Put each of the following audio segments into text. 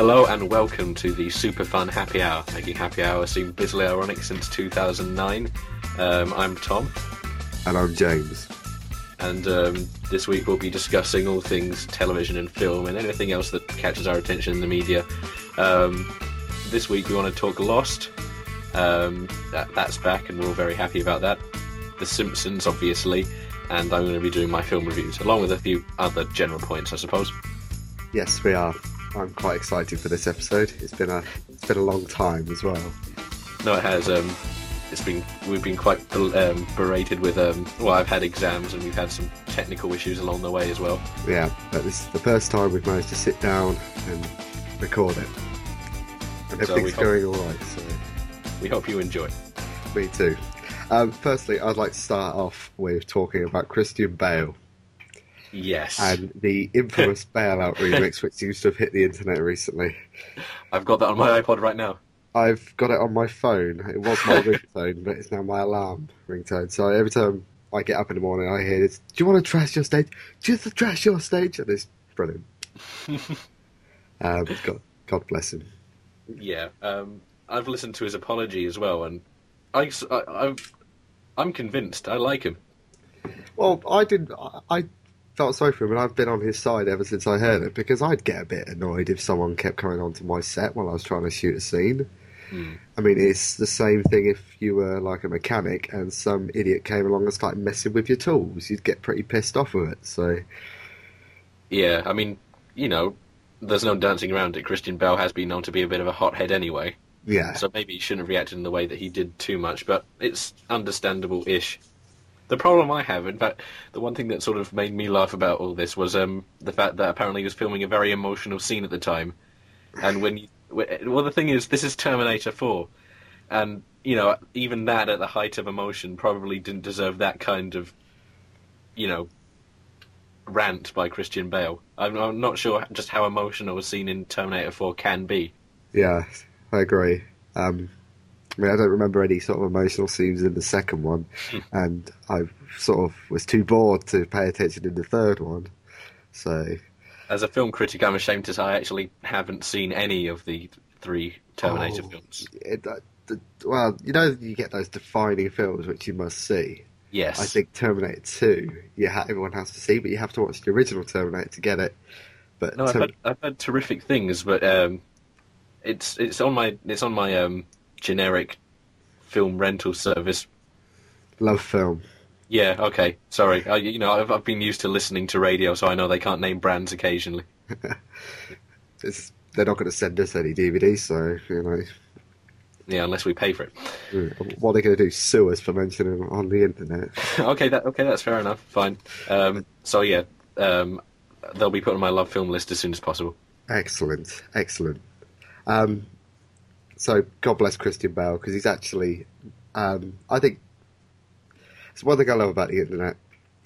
Hello and welcome to the super fun happy hour, making happy hour seem bitterly ironic since 2009. Um, I'm Tom, And I'm James. and um, this week we'll be discussing all things television and film and anything else that catches our attention in the media. Um, this week we want to talk Lost. Um, that, that's back, and we're all very happy about that. The Simpsons, obviously, and I'm going to be doing my film reviews along with a few other general points, I suppose. Yes, we are. I'm quite excited for this episode. It's been a it's been a long time as well. No, it has. Um, it's been we've been quite um, berated with. Um, well, I've had exams and we've had some technical issues along the way as well. Yeah, but this is the first time we've managed to sit down and record it. And So everything's hope- going all right. So We hope you enjoy. me too. Um, firstly, I'd like to start off with talking about Christian Bale Yes, and the infamous bailout remix, which seems to have hit the internet recently. I've got that on my iPod right now. I've got it on my phone. It was my ringtone, but it's now my alarm ringtone. So every time I get up in the morning, I hear this. Do you want to trash your stage? Just trash your stage, and it's brilliant. um, God, God bless him. Yeah, um, I've listened to his apology as well, and I, I, am convinced. I like him. Well, I did. I, I felt sorry for him, and I've been on his side ever since I heard it because I'd get a bit annoyed if someone kept coming onto my set while I was trying to shoot a scene. Hmm. I mean, it's the same thing if you were like a mechanic and some idiot came along and started messing with your tools. You'd get pretty pissed off with it. So, Yeah, I mean, you know, there's no dancing around it. Christian Bale has been known to be a bit of a hothead anyway, yeah. so maybe he shouldn't have reacted in the way that he did too much. But it's understandable-ish. The problem I have, in fact, the one thing that sort of made me laugh about all this was um, the fact that apparently he was filming a very emotional scene at the time, and when you, well, the thing is, this is Terminator 4, and you know, even that at the height of emotion probably didn't deserve that kind of, you know, rant by Christian Bale. I'm, I'm not sure just how emotional a scene in Terminator 4 can be. Yeah, I agree. Um, I mean, I don't remember any sort of emotional scenes in the second one, and I sort of was too bored to pay attention in the third one. So, As a film critic, I'm ashamed to say I actually haven't seen any of the three Terminator Oh. films. it, uh, the, well, you know, you get those defining films which you must see. Yes. I think Terminator 2, you ha- everyone has to see, but you have to watch the original Terminator to get it. But No, I've heard, I've heard terrific things, but um, it's it's on my it's on my um, generic film rental service. LoveFilm. Yeah, okay, sorry. I, you know, I've, I've been used to listening to radio, so I know they can't name brands occasionally. It's, they're not going to send us any DVDs, so you know Yeah, unless we pay for it. what are they going to do? Sue us for mentioning on the internet? okay, that okay, that's fair enough. Fine. Um, so yeah, um, they'll be put on my LoveFilm list as soon as possible. Excellent, excellent. Um, so God bless Christian Bale because he's actually, um, I think, it's one thing I love about the internet.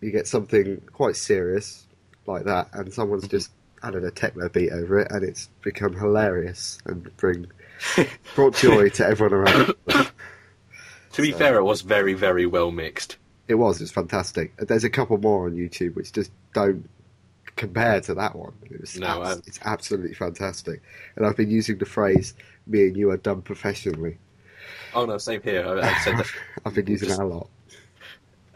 You get something quite serious like that, and someone's just added a techno beat over it, and it's become hilarious and bring brought joy to everyone around. To be So- fair, it was very very well mixed. It was, it's fantastic. There's a couple more on YouTube which just don't compare to that one. It was No, abs- it's absolutely fantastic. And I've been using the phrase "me and you are done professionally." Oh no, same here. I, I said that. I've been using that a lot.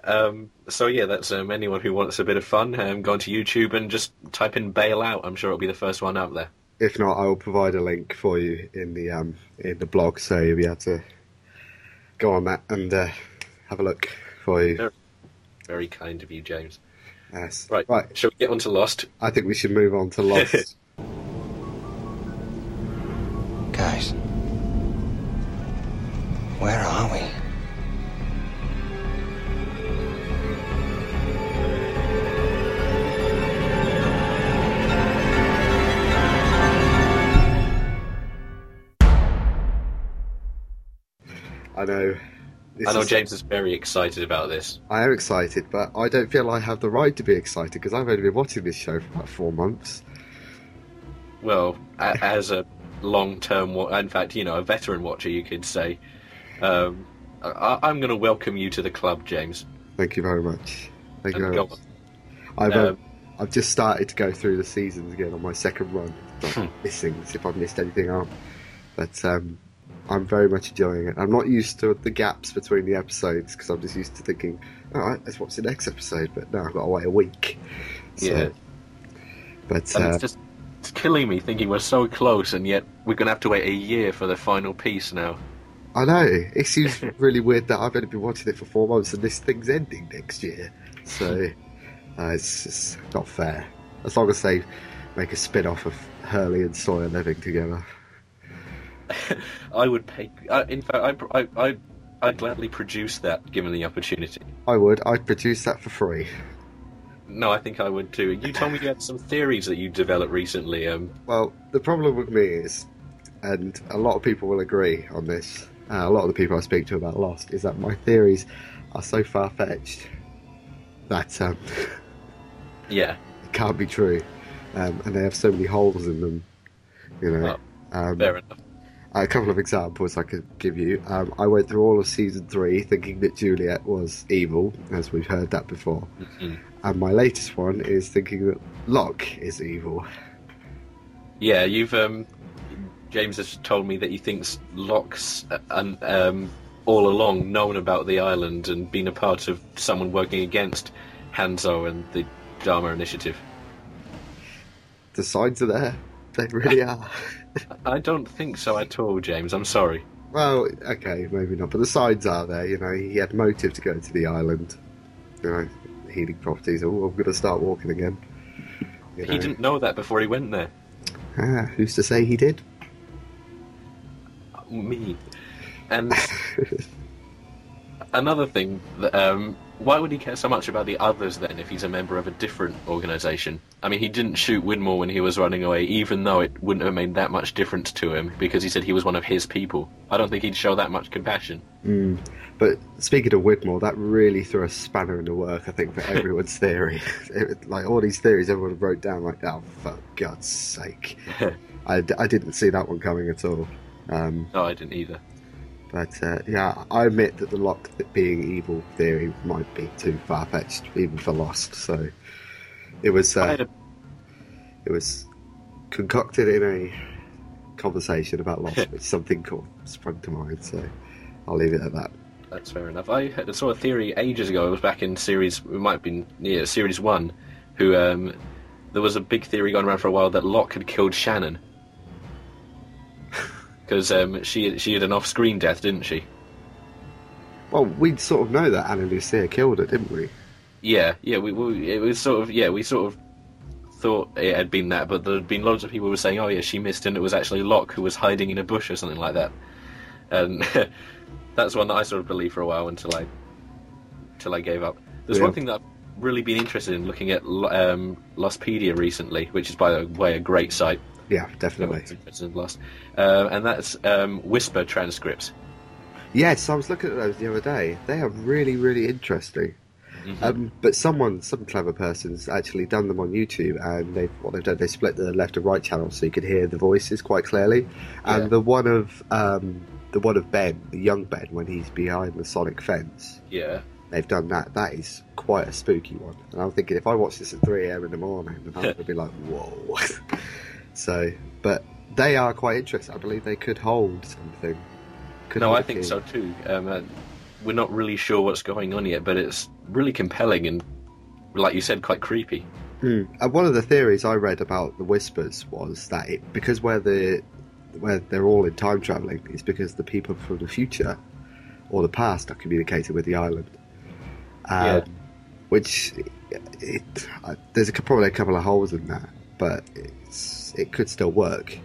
Um, so yeah, that's um, anyone who wants a bit of fun. Um, go onto YouTube and just type in "bail out." I'm sure it'll be the first one up there. If not, I will provide a link for you in the um, in the blog, so you'll be able to go on that and uh, have a look for you. Sure. Very kind of you, James. Yes. Right, right. Shall we get on to Lost? I think we should move on to Lost. Guys, where are we? I know. this I know is- James is very excited about this. I am excited, but I don't feel I have the right to be excited because I've only been watching this show for about four months. Well, as a long-term, wa- in fact, you know, a veteran watcher, you could say. Um, I- I'm going to welcome you to the club, James. Thank you very much. Thank you very much. I've, um, Um, I've just started to go through the seasons again on my second run, Hmm. missing if I've missed anything out. But um, I'm very much enjoying it. I'm not used to the gaps between the episodes because I'm just used to thinking, all right, let's watch the next episode. But now I've got to wait a week. So, Yeah. But And uh, it's just it's killing me thinking we're so close, and yet we're going to have to wait a year for the final piece now. I know it seems really weird that I've only been watching it for four months and this thing's ending next year. So uh, it's just not fair. As long as they make a spin-off of Hurley and Sawyer living together. I would pay. Uh, in fact, I, I, I, I'd gladly produce that given the opportunity. I would. I'd produce that for free. No, I think I would too. You told me you had some theories that you developed recently. Um, Well, the problem with me is, and a lot of people will agree on this. Uh, a lot of the people I speak to about Lost is that my theories are so far-fetched that um, yeah, it can't be true, um, and they have so many holes in them. You know. um, fair enough. a couple of examples I could give you. Um, I went through all of season three thinking that Juliet was evil, as we've heard that before. Mhm. And my latest one is thinking that Locke is evil. Yeah, you've um, James has told me that he thinks Locke's un, um, all along known about the island and been a part of someone working against Hanso and the Dharma Initiative. The signs are there. They really are. I don't think so at all, James. I'm sorry. well, okay, maybe not, but the signs are there. You know, he had motive to go to the island. You know, healing properties. Oh, I'm going to start walking again. You He didn't know that before he went there. Ah, who's to say he did? Me. And another thing, that, um, why would he care so much about the others then if he's a member of a different organisation? I mean, he didn't shoot Widmore when he was running away, even though it wouldn't have made that much difference to him because he said he was one of his people. I don't think he'd show that much compassion. Mm. But speaking of Widmore, that really threw a spanner in the work, I think, for everyone's theory. It- like all these theories, everyone wrote down like, "Oh, for God's sake!" I, d- I didn't see that one coming at all. Um, no, I didn't either. But uh, yeah, I admit that the Locke being evil theory might be too far fetched, even for Lost. So it was uh, a, it was concocted in a conversation about Lost, which something cool sprung to mind. So I'll leave it at that. that's fair enough. I had, saw a theory ages ago. It was back in series. It might have been yeah, series one. Who um, there was a big theory going around for a while that Locke had killed Shannon because um, she she had an off-screen death, didn't she? Well, we'd sort of know that Ana Lucia killed her, didn't we? Yeah, yeah. We, we it was sort of yeah. We sort of thought it had been that, but there had been lots of people who were saying, "Oh yeah, she missed," and it was actually Locke who was hiding in a bush or something like that. And that's one that I sort of believed for a while until I until I gave up. There's Yeah. one thing that I've really been interested in looking at um, Lostpedia recently, which is by the way a great site. Yeah, definitely. Everyone's interested Lost, uh, and that's um, Whisper transcripts. Yes, I was looking at those the other day. They are really, really interesting. Mhm. Um, but someone, some clever person's actually done them on YouTube, and they've what they've done, they split the left and right channels so you could hear the voices quite clearly. And Yeah. the one of um, the one of Ben, the young Ben, when he's behind the Sonic fence, yeah, they've done that. That is quite a spooky one. And I'm thinking if I watch this at 3 a.m. in the morning, I'm going to be like, whoa. so, but they are quite interesting. I believe they could hold something. Could no, hold I think key. so too. Um, uh, we're not really sure what's going on yet, but it's really compelling and, like you said, quite creepy. Hmm. And one of the theories I read about the whispers was that it because where the where they're all in time traveling is because the people from the future or the past are communicating with the island. Um, Yeah. Which it, uh, there's a, probably a couple of holes in that, but it's, it could still work,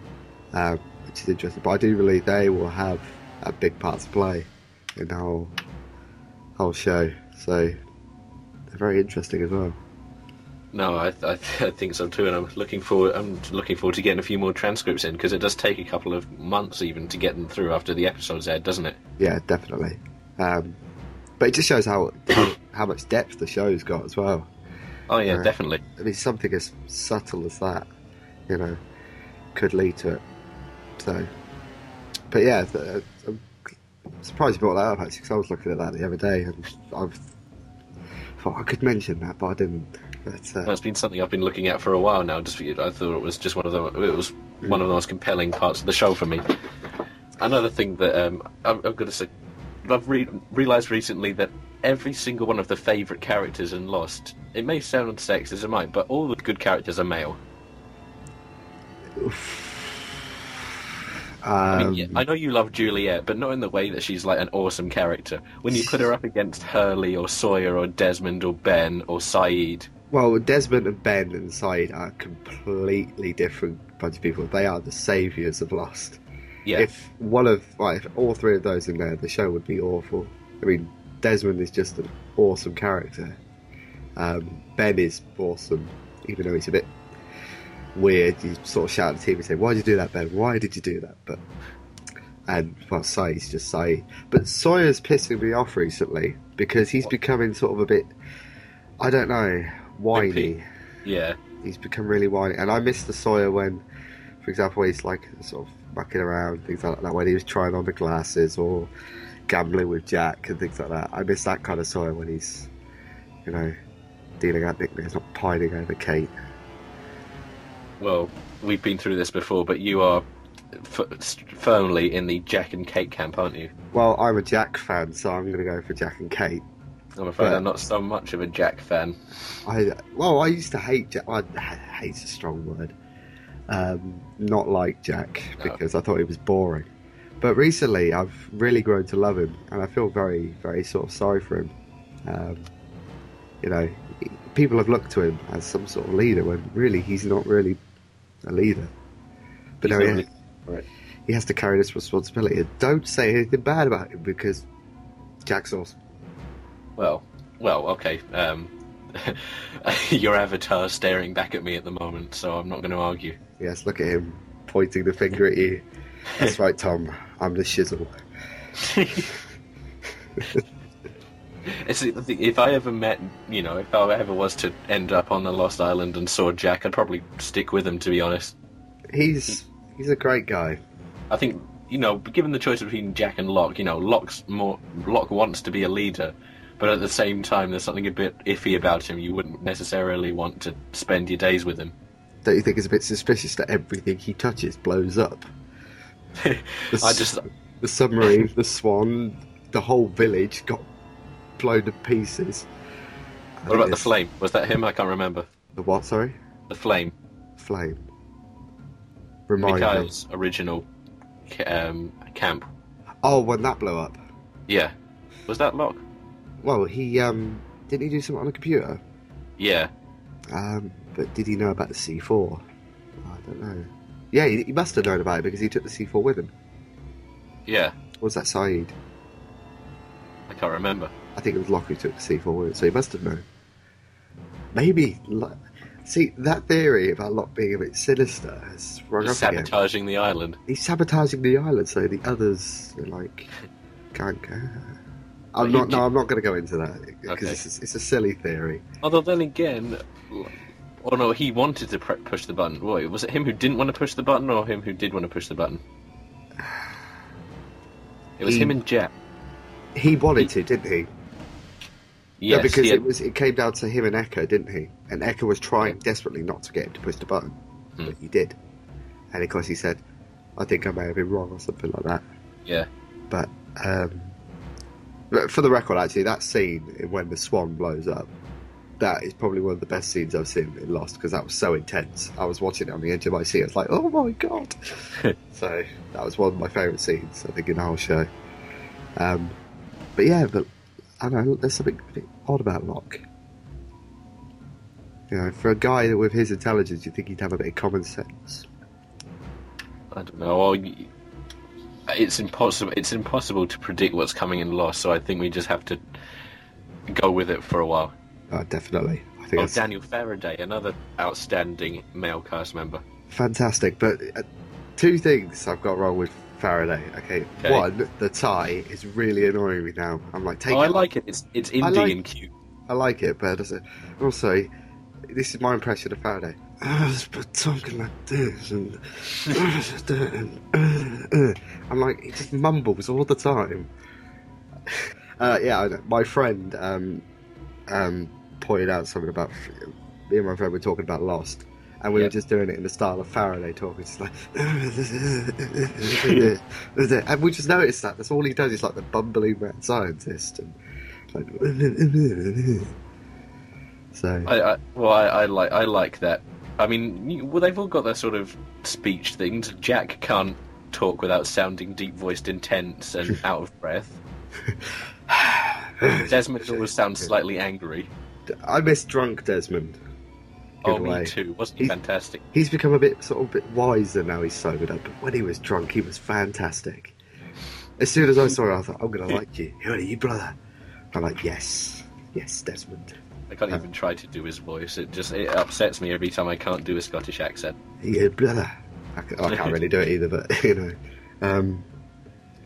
um, which is interesting. But I do believe they will have a big part to play in the whole whole show. So they're very interesting as well. No, I, I, I think so too, and I'm looking forward. I'm looking forward to getting a few more transcripts in because it does take a couple of months even to get them through after the episode's aired, doesn't it? Yeah, definitely. Um, but it just shows how, how how much depth the show's got as well. Oh yeah, Right. definitely. I mean, something as subtle as that, you know, could lead to it. So, but yeah, th- I'm surprised you brought that up actually, because I was looking at that the other day and I've thought I could mention that, but I didn't. But, uh, That's been something I've been looking at for a while now. Just I thought it was just one of the it was one of the most compelling parts of the show for me. Another thing that um, I'm, I'm going to say, I've re- realised recently that every single one of the favourite characters in Lost, it may sound sexist it might, but all the good characters are male. I mean, um, yeah, I know you love Juliet, but not in the way that she's like an awesome character. When you put her up against Hurley or Sawyer or Desmond or Ben or Sayid, Well, Desmond and Ben and Sayid are completely different bunch of people. They are the saviours of Lost. yeah, If one of, if all three of those in there, the show would be awful. I mean, Desmond is just an awesome character. Um, ben is awesome, even though he's a bit weird. You sort of shout at the TV and say, "Why did you do that, Ben? Why did you do that?" But and well, Sayid's just Sayid. But Sawyer's pissing me off recently because he's becoming sort of a bit, I don't know, whiny yeah, he's become really whiny. And I miss the Sawyer when, for example, he's like sort of mucking around, things like that, when he was trying on the glasses or gambling with Jack and things like that. I miss that kind of Sawyer when he's, you know, dealing out nicknames, not pining over Kate. Well, we've been through this before, but you are f- firmly in the Jack and Kate camp, aren't you? Well, I'm a Jack fan, so I'm going to go for Jack and Kate. I'm afraid But- I'm not so much of a Jack fan. I well, I used to hate Jack. Well, hate's a strong word. Um, not like Jack No. because I thought he was boring. But recently, I've really grown to love him, and I feel very, very sort of sorry for him. Um, you know, people have looked to him as some sort of leader when really he's not really a leader. But He's no, he, really- right. he has to carry this responsibility. And don't say anything bad about him because Jack's awesome. Well, well, okay. Um, your avatar staring back at me at the moment, so I'm not going to argue. Yes, look at him pointing the finger at you. That's right, Tom. I'm the shizzle. If I ever met, you know, if I ever was to end up on the Lost Island and saw Jack, I'd probably stick with him. To be honest, He's he's a great guy. I think you know, given the choice between Jack and Locke, you know, Locke's more Locke wants to be a leader, but at the same time, there's something a bit iffy about him. You wouldn't necessarily want to spend your days with him. Don't you think it's a bit suspicious that everything he touches blows up? The, I just the submarine, the swan, the whole village got blown to pieces. What about the flame? Was that him? I can't remember. The what? Sorry, The flame. flame. Remind me. Original um, camp. Oh, when that blew up. Yeah. Was that Locke? Well, he um didn't he do something on the computer? Yeah. Um, but did he know about the C4? I don't know. Yeah, he, he must have known about it because he took the C4 with him. Yeah. Or was that Sayid? I can't remember. I think it was Locke who took the C4 with him, so he must have known. Maybe. See, that theory about Locke being a bit sinister has sprung He's up again. sabotaging the island. He's sabotaging the island so the others are like can't go. I'm not. No, I'm not going to go into that because Okay. it's, it's a silly theory. Although then again, oh no, he wanted to pre- push the button. Wait, was it him who didn't want to push the button, or him who did want to push the button? It was He- him and Jack. He wanted to, didn't he? Yes, no, because had- it was it came down to him and Eko, didn't he? And Eko was trying desperately not to get him to push the button, Hmm. but he did. And of course, he said, "I think I may have been wrong" or something like that. yeah. But um, for the record, actually, that scene when the swan blows up, that is probably one of the best scenes I've seen in Lost because that was so intense. I was watching it on the edge of my seat. I was like, "Oh my god!" so that was one of my favourite scenes I think in the whole show. Um, but yeah, but I don't know. There's something odd about Locke. You know, for a guy with his intelligence, you'd think he'd have a bit of common sense. I don't know. Well, it's impossible. It's impossible to predict what's coming in Lost. So I think we just have to go with it for a while. Uh, definitely, I think Oh, that's Daniel Faraday, another outstanding male cast member. fantastic. But uh, two things I've got wrong with Faraday. Okay, Okay. one, the tie is really annoying me now. I'm like, take oh, I like it. It's it's indie like- and cute. I like it, but a- also, this is my impression of Faraday. "Ah, but talking like this and, I'm like, he just mumbles all the time. Uh, yeah, my friend, um, um, pointed out something about me and my friend were talking about Lost, and we Yeah. were just doing it in the style of Faraday talking, just like, and we just noticed that that's all he does. He's like the bumbling mad scientist, and like, so I, I well, I, I like I like that. I mean, you- well, they've all got their sort of speech things. Jack can't talk without sounding deep voiced, intense, and out of breath. Desmond always sounds slightly angry. I miss drunk Desmond. Oh, Good me too. Wasn't he He's- fantastic? He's become a bit sort of bit wiser now. He's sobered up, but when he was drunk, he was fantastic. As soon as I saw it, I thought, "I'm gonna like you. Who are you, brother?" I'm like, "Yes, yes, Desmond." I can't even try to do his voice. It just it upsets me every time I can't do a Scottish accent. Yeah, brother. I, I can't really do it either, but you know, um,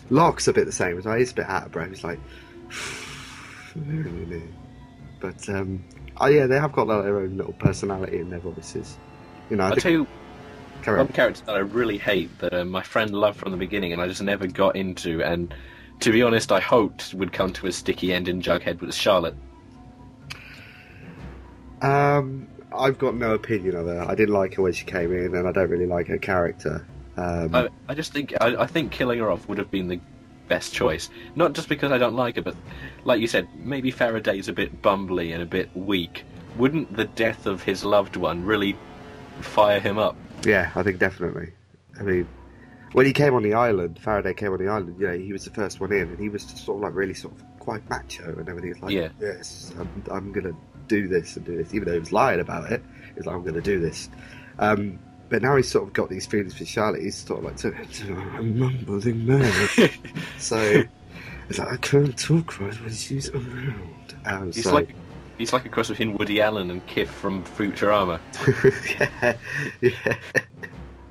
Locke's a bit the same as well. He's a bit out of breath. He's like, but um, oh yeah, they have got their own little personality in their voices. You know, I I'll think, tell you carry one on. character that I really hate that uh, my friend loved from the beginning, and I just never got into. And to be honest, I hoped would come to a sticky end in Jughead was Charlotte. Um, I've got no opinion of her. I didn't like her when she came in, and I don't really like her character. Um, I, I just think I, I think killing her off would have been the best choice. Not just because I don't like her, but like you said, maybe Faraday's a bit bumbly and a bit weak. Wouldn't the death of his loved one really fire him up? Yeah, I think definitely. I mean, when he came on the island, Faraday came on the island. You know, he was the first one in, and he was sort of like really sort of quite macho and everything. It's like, Yeah. yes, I'm, I'm gonna do this and do this, even though he was lying about it. He's like, I'm gonna do this. Um, but now he's sort of got these feelings for Charlotte. He's sort of like, a mumbling man. so it's like I can't talk right when she's around. Um, He's so, like he's like a cross between Woody Allen and Kif from Futurama. yeah, yeah.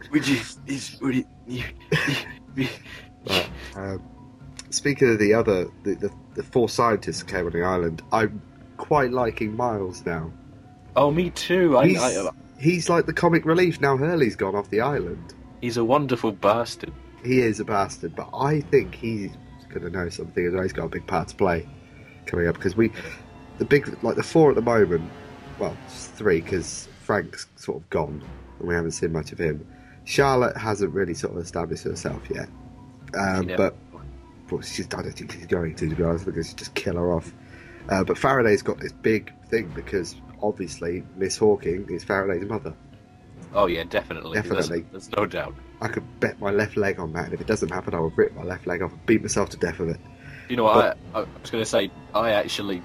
Which is is Woody. But, um, speaking of the other, the, the, the four scientists who came on the island, I'm quite liking Miles now. oh, me too. I, He's, I, he's like the comic relief now Hurley's gone off the island. he's a wonderful bastard. He is a bastard, but I think he's going to know something as well. He's got a big part to play coming up because we, the big, like the four at the moment, well, three because Frank's sort of gone and we haven't seen much of him. Charlotte hasn't really sort of established herself yet. Um, Yeah. But well, she's, I don't think she's going to, to be honest, because she just kill her off. Uh, but Faraday's got this big thing because obviously Miss Hawking is Faraday's mother. Oh yeah, definitely. Definitely. There's, no doubt. I could bet my left leg on that, and if it doesn't happen, I will rip my left leg off and beat myself to death with it. You know, what, I, I was going to say I actually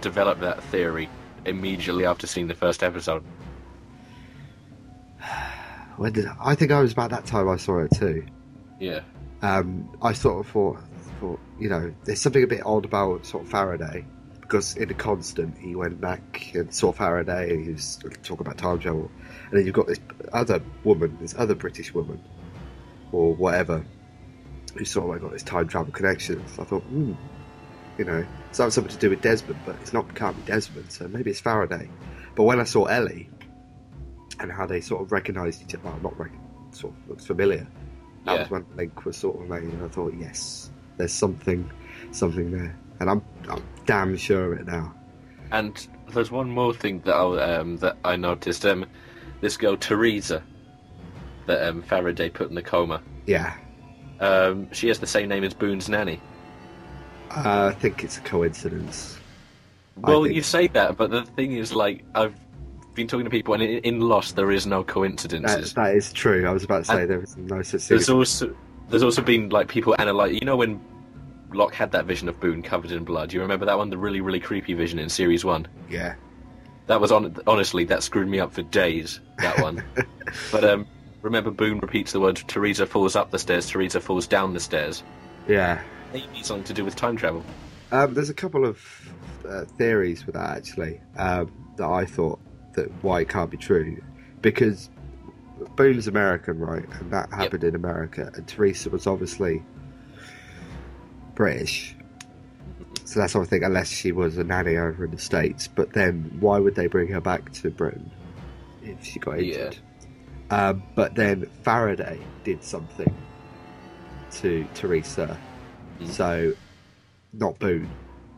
developed that theory immediately after seeing the first episode. When did I, I think I was about that time I saw it too. Yeah. Um, I sort of thought, thought, you know, there's something a bit odd about sort of Faraday because in the constant he went back and saw Faraday and he was talking about time travel, and then you've got this other woman, this other British woman, or whatever, who sort of like got this time travel connection. So I thought, hmm, you know, it's not something to do with Desmond, but it's not can't be Desmond, so maybe it's Faraday. But when I saw Ellie and how they sort of recognised each other, well, not rec- sort of looks familiar. That Yeah. was when the link was sort of made, and I thought, yes, there's something, something there, and I'm, I'm damn sure of it now. And there's one more thing that I um, that I noticed. Um, this girl Teresa, that um, Faraday put in the coma. Yeah, Um, she has the same name as Boone's nanny. uh, I think it's a coincidence. Well, you say that, but the thing is, like, I've been talking to people, and in, Lost, there is no That, coincidences. that is true. I was about to say And there is no such thing. There's also there's also been like people analyze. You know when Locke had that vision of Boone covered in blood. You remember that one, the really really creepy vision in series one. Yeah, That was on honestly that screwed me up for days. That one. but um, remember Boone repeats the word Teresa falls up the stairs. Teresa falls down the stairs. yeah. Maybe something to do with time travel. Um, there's a couple of uh, theories with that actually um, that I thought that why it can't be true because Boone's American, right, and that happened in America, and Teresa was obviously British. So that's what I think, unless she was a nanny over in the States. But then, why would they bring her back to Britain if she got Yeah. injured? Um, but then Faraday did something to Teresa, Mhm. so not Boone.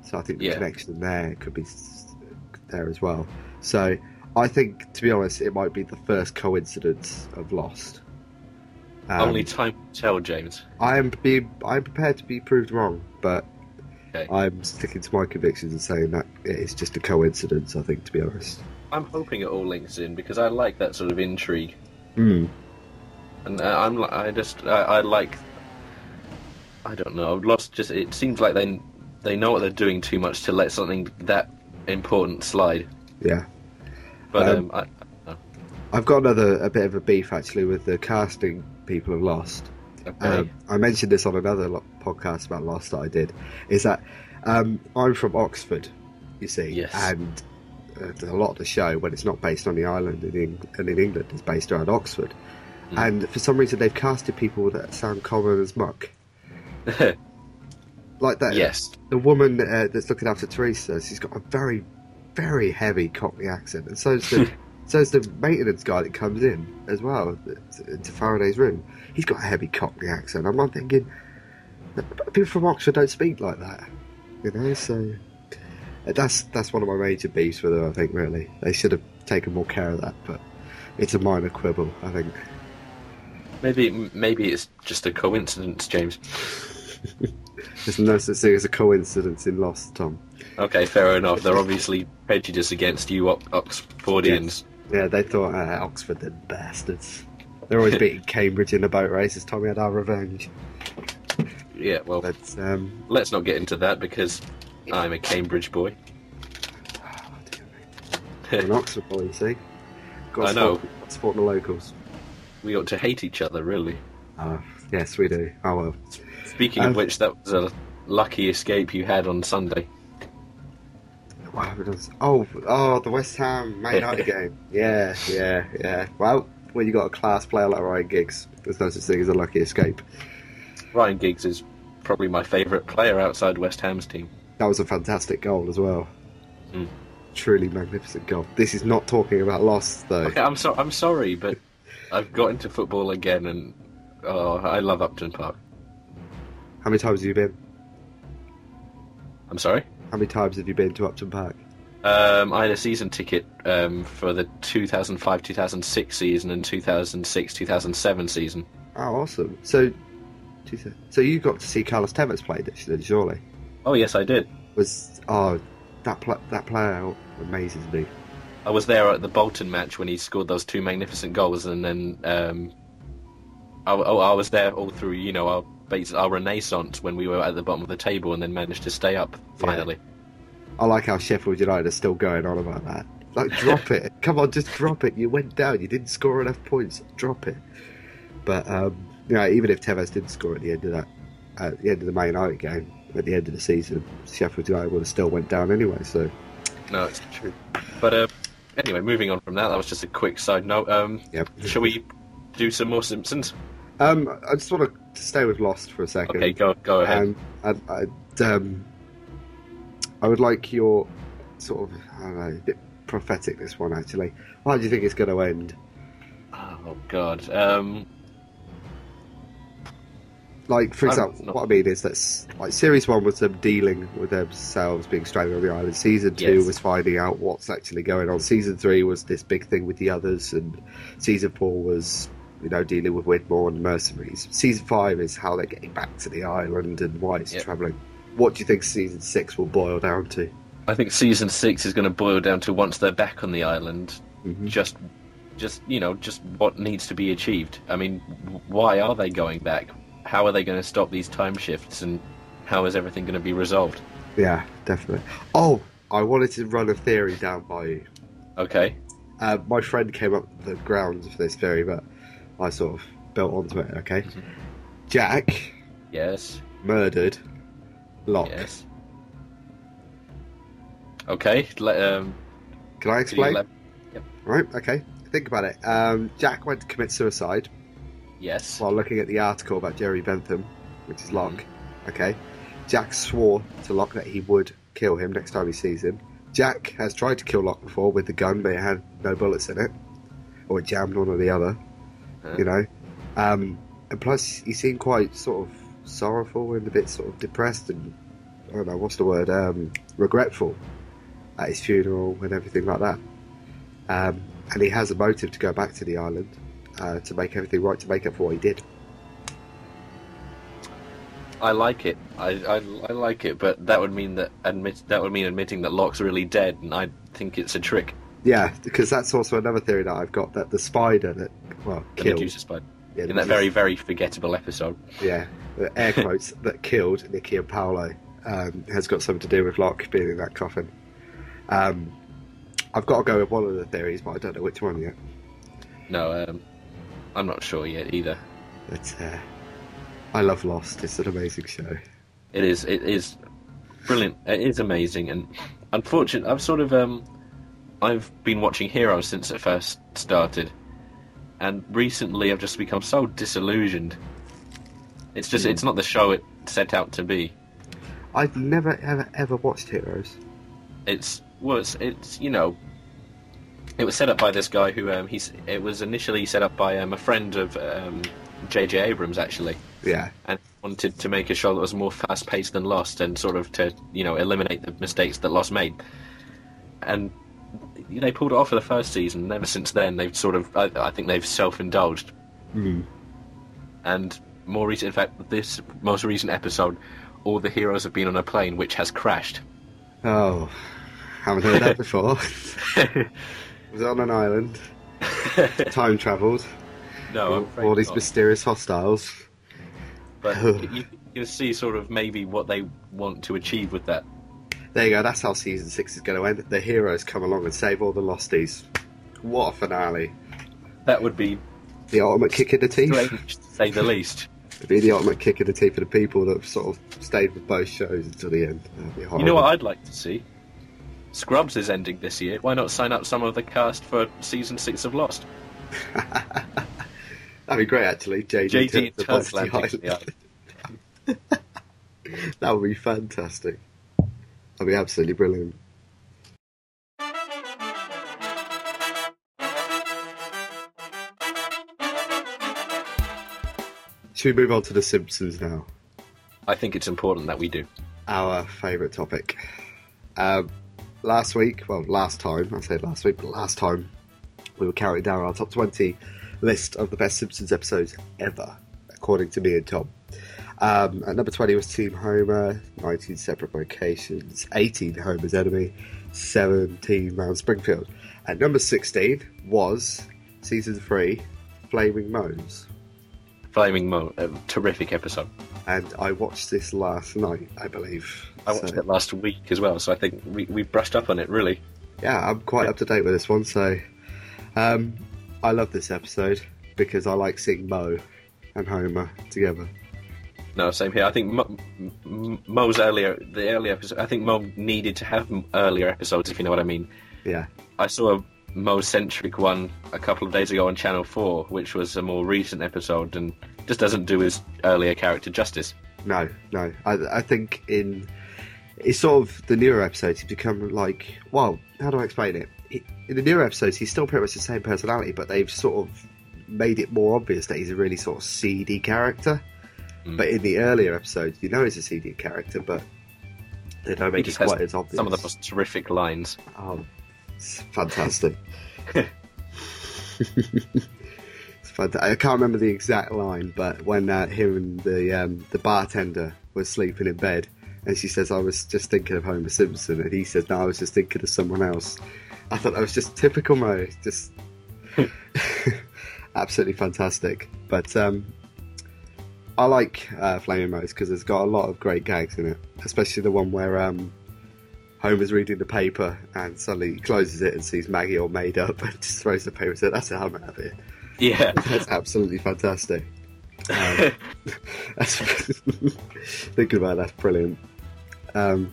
So I think the Yeah. connection there could be there as well. So I think, to be honest, it might be the first coincidence of Lost. Um, Only time will tell, James. I am be I'm prepared to be proved wrong, but Okay. I'm sticking to my convictions and saying that it is just a coincidence. I think, to be honest. I'm hoping it all links in because I like that sort of intrigue, Hmm. and uh, I'm I just I, I like. I don't know. Lost just it seems like they they know what they're doing too much to let something that important slide. Yeah. But Um, um, I, I've got another a bit of a beef actually with the casting people have Lost. okay. Um, I mentioned this on another lo- podcast about Lost that I did. Is that um, I'm from Oxford, you see, Yes. and uh, a lot of the show when it's not based on the island in Eng- and in England is based around Oxford. Mm. And for some reason they've casted people that sound common as muck, like that. yes. the woman uh, that's looking after Teresa, she's got a very, very heavy Cockney accent, and so's the so's the maintenance guy that comes in as well to, into Faraday's room. He's got a heavy Cockney accent. I'm not thinking people from Oxford don't speak like that, you know. So uh, that's that's one of my major beefs with them. I think really they should have taken more care of that, but it's a minor quibble. I think. Maybe maybe it's just a coincidence, James. There's no such thing as a coincidence in Lost, Tom. Okay, fair enough. They're obviously prejudiced against you Ox- Oxfordians. Yeah, they thought uh, Oxford the bastards. They're always beating Cambridge in the boat races. Tommy had our revenge. Yeah. well, But um, let's not get into that because I'm a Cambridge boy. we're an Oxford boy, you see. Got I know. Support, support the locals. we ought to hate each other, really. Oh, yes, we do. Oh well. Speaking Um, of which, that was a lucky escape you had on Sunday. What happened was- Oh, oh, the West Ham Man United game. Yeah, yeah, yeah. Well, when you got a class player like Ryan Giggs, there's no such thing as a lucky escape. Ryan Giggs is probably my favourite player outside West Ham's team. That was a fantastic goal as well. Mm. Truly magnificent goal. This is not talking about Lost, though. Okay, I'm so I'm sorry, but I've got into football again, and oh, I love Upton Park. How many times have you been? I'm sorry. How many times have you been to Upton Park? Um, I had a season ticket um, for the 2005-2006 season and 2006-2007 season. Oh, awesome. So, so you got to see Carlos Tevez play this, then, surely? Oh yes, I did. Was oh that pl- that player amazes me. I was there at the Bolton match when he scored those two magnificent goals, and then um, I, oh, I was there all through, you know, our our renaissance when we were at the bottom of the table, and then managed to stay up finally. I like how Sheffield United are still going on about that. Like, drop it. Come on, just drop it. You went down. You didn't score enough points. Drop it. But um, you know, even if Tevez didn't score at the end of that, at the end of the Man United game, at the end of the season, Sheffield United would have still went down anyway. So No, it's true. But uh, anyway, moving on from that, that was just a quick side note. Um, yep. shall we do some more Simpsons? Um, I just want to stay with Lost for a second. Okay, go go ahead. Um, I'd, I'd, um, I would like your sort of, I don't know, a bit prophetic this one actually. How do you think it's going to end? oh God. Um, Like, for example, not- what I mean is that like series one was them dealing with themselves being stranded on the island. Season two Yes. was finding out what's actually going on. Season three was this big thing with the others, and season four was you know dealing with Widmore and the mercenaries. Season five is how they're getting back to the island and why it's Yep. travelling. What do you think season six will boil down to? I think season six is going to boil down to once they're back on the island, Mhm. just, just you know, just what needs to be achieved. I mean, why are they going back? How are they going to stop these time shifts, and how is everything going to be resolved? Yeah, definitely. Oh, I wanted to run a theory down by you. Okay. Uh, my friend came up with the grounds for this theory, but I sort of built onto it. Okay. Jack Yes. murdered Locke. Yes. Okay. Let, um, Can I explain? elab- Right. Okay. Think about it. Um, Jack went to commit suicide yes. while looking at the article about Jerry Bentham, which is Locke. Mm-hmm. Okay. Jack swore to Locke that he would kill him next time he sees him. Jack has tried to kill Locke before with the gun, but it had no bullets in it, or it jammed one or the other. You know. Um, and plus, he seemed quite sort of sorrowful and a bit sort of depressed and I don't know what's the word, um, regretful. at his funeral and everything like that. Um, and he has a motive to go back to the island uh, to make everything right, to make up for what he did. I like it. I, I, I like it, but that would mean that admit that would mean admitting that Locke's really dead, and I think it's a trick. Yeah, because that's also another theory that I've got that the spider that well The killed Medusa spider. yeah, In that very, very forgettable episode. yeah the air quotes that killed Nikki and Paolo um, has got something to do with Locke being in that coffin. Um, I've got to go with one of the theories, but I don't know which one yet. No, um, I'm not sure yet either. But uh, I love Lost. It's an amazing show. It is. It is brilliant. It is amazing, and unfortunately, I've sort of um, I've been watching Heroes since it first started, and recently I've just become so disillusioned. It's just. Hmm. It's not the show it set out to be. I've never ever ever watched Heroes. It's well, it's, it's you know, it was set up by this guy who um, he's. It was initially set up by um, a friend of um, J.J. Abrams actually. Yeah, and wanted to make a show that was more fast paced than Lost and sort of to you know eliminate the mistakes that Lost made. And they pulled it off for the first season. And ever since then, they've sort of I, I think they've self indulged. Mm. And more recent, in fact, this most recent episode, all the heroes have been on a plane which has crashed. Oh, haven't heard that before. was on an island, time travelled, no, I'm all, afraid all these not. mysterious hostiles. but you, you can see sort of maybe what they want to achieve with that. There you go. That's how season six is going to end. The heroes come along and save all the losties. What a finale! That would be The ultimate kick in the teeth. strange to say the least. It'd be the ultimate kick in the teeth for the people that have sort of stayed with both shows until the end. Be. You know what I'd like to see? Scrubs is ending this year. Why not sign up some of the cast for season six of Lost? That'd be great, actually. JD, JD turns the turns Bounty the Island. That would be fantastic. That'd be absolutely brilliant. Should we move on to The Simpsons now? I think it's important that we do. Our favourite topic. Um, last week, well, last time, I said last week, but last time, we were counting down our top 20 list of the best Simpsons episodes ever, according to me and Tom. Um, at number 20 was Team Homer, 19 Separate Vocations, 18 Homer's Enemy, 17 Mount Springfield. At number 16 was season 3, Flaming Moe's. Flaming Moe, a terrific episode. And I watched this last night, I believe. I watched So- it last week as well, so I think we, we brushed up on it really. yeah, I'm quite up to date with this one. So, um, I love this episode because I like seeing Moe and Homer together. No, same here. I think Moe, Moe's earlier, the earlier episode. I think Moe needed to have earlier episodes, if you know what I mean. Yeah, I saw a Moe-centric one a couple of days ago on Channel Four, which was a more recent episode and just doesn't do his earlier character justice. no, no. I, I think in it's sort of the newer episodes, he's become like, well, how do I explain it? He- In the newer episodes, he's still pretty much the same personality, but they've sort of made it more obvious that he's a really sort of seedy character. Mm. But in the earlier episodes, you know he's a seedy character, but they don't make it quite as obvious. Some of the most terrific lines. Oh, it's fantastic. it's fant- I can't remember the exact line, but when uh, him and the um, the bartender were sleeping in bed, and she says, "I was just thinking of Homer Simpson," and he says, "No, I was just thinking of someone else." I thought that was just typical Moe, just absolutely fantastic. But um, I like uh, Flaming Moe's because it's got a lot of great gags in it, especially the one where um, Homer's reading the paper and suddenly he closes it and sees Maggie all made up and just throws the paper and says, That's it, I'm out of here. Yeah. That's absolutely fantastic. Um, that's, thinking about it, that's brilliant. Um,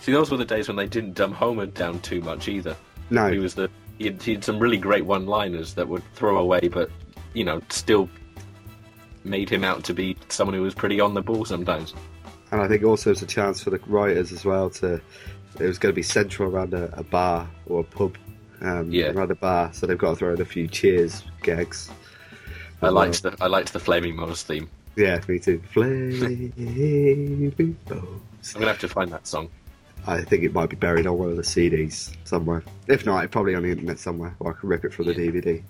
See, those were the days when they didn't dumb Homer down too much either. No, He was the he had, he had some really great one-liners that would throw away, but you know, still made him out to be someone who was pretty on the ball sometimes. and I think also it's a chance for the writers as well to. It was going to be central around a, a bar or a pub. Um, Yeah. Around a bar, so they've got to throw in a few cheers gags. I liked well. the I liked the Flaming Moe's theme. Yeah, me too. Flaming Moes. I'm gonna have to find that song. I think it might be buried on one of the CDs somewhere. If not, it's probably on the internet somewhere, or I can rip it from the DVD.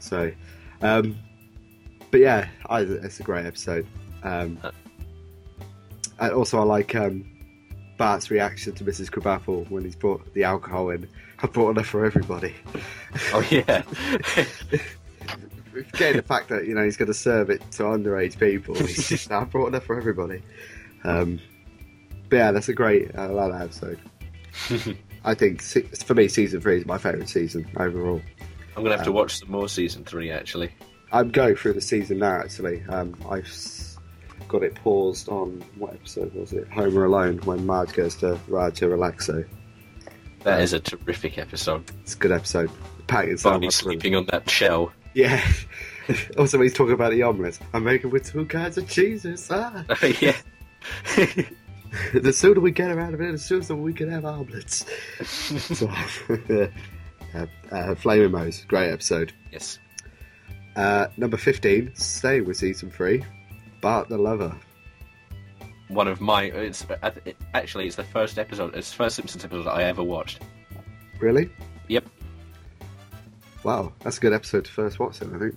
So, um, but yeah, I, it's a great episode. Um, Uh. and also, I like um, Bart's reaction to Mrs. Krabappel when he's brought the alcohol in. I brought enough for everybody. Oh yeah. Getting the fact that you know he's going to serve it to underage people. He's just, I brought enough for everybody. Um, but yeah, that's a great. I that episode. I think for me, season three is my favourite season overall. I'm gonna have to watch some more season three actually. I'm going through the season now. Actually, um, I've got it paused on what episode was it? Homer Alone when Marge goes to Rancho Relaxo. That is a terrific episode. It's a good episode. Package so Barney sleeping on that shell. Yeah. also, he's talking about the omelets. I'm making with two kinds of cheeses. Ah. yeah. the sooner we get her out of it, the sooner we can have omelets. so, uh, uh, Flaming Moe's, great episode. yes. Uh, number 15, stay with season 3, Bart the Lover. One of my. It's it- actually it's the first episode. It's the first Simpsons episode I ever watched. Really? Yep. Wow, that's a good episode to first watch it, I think.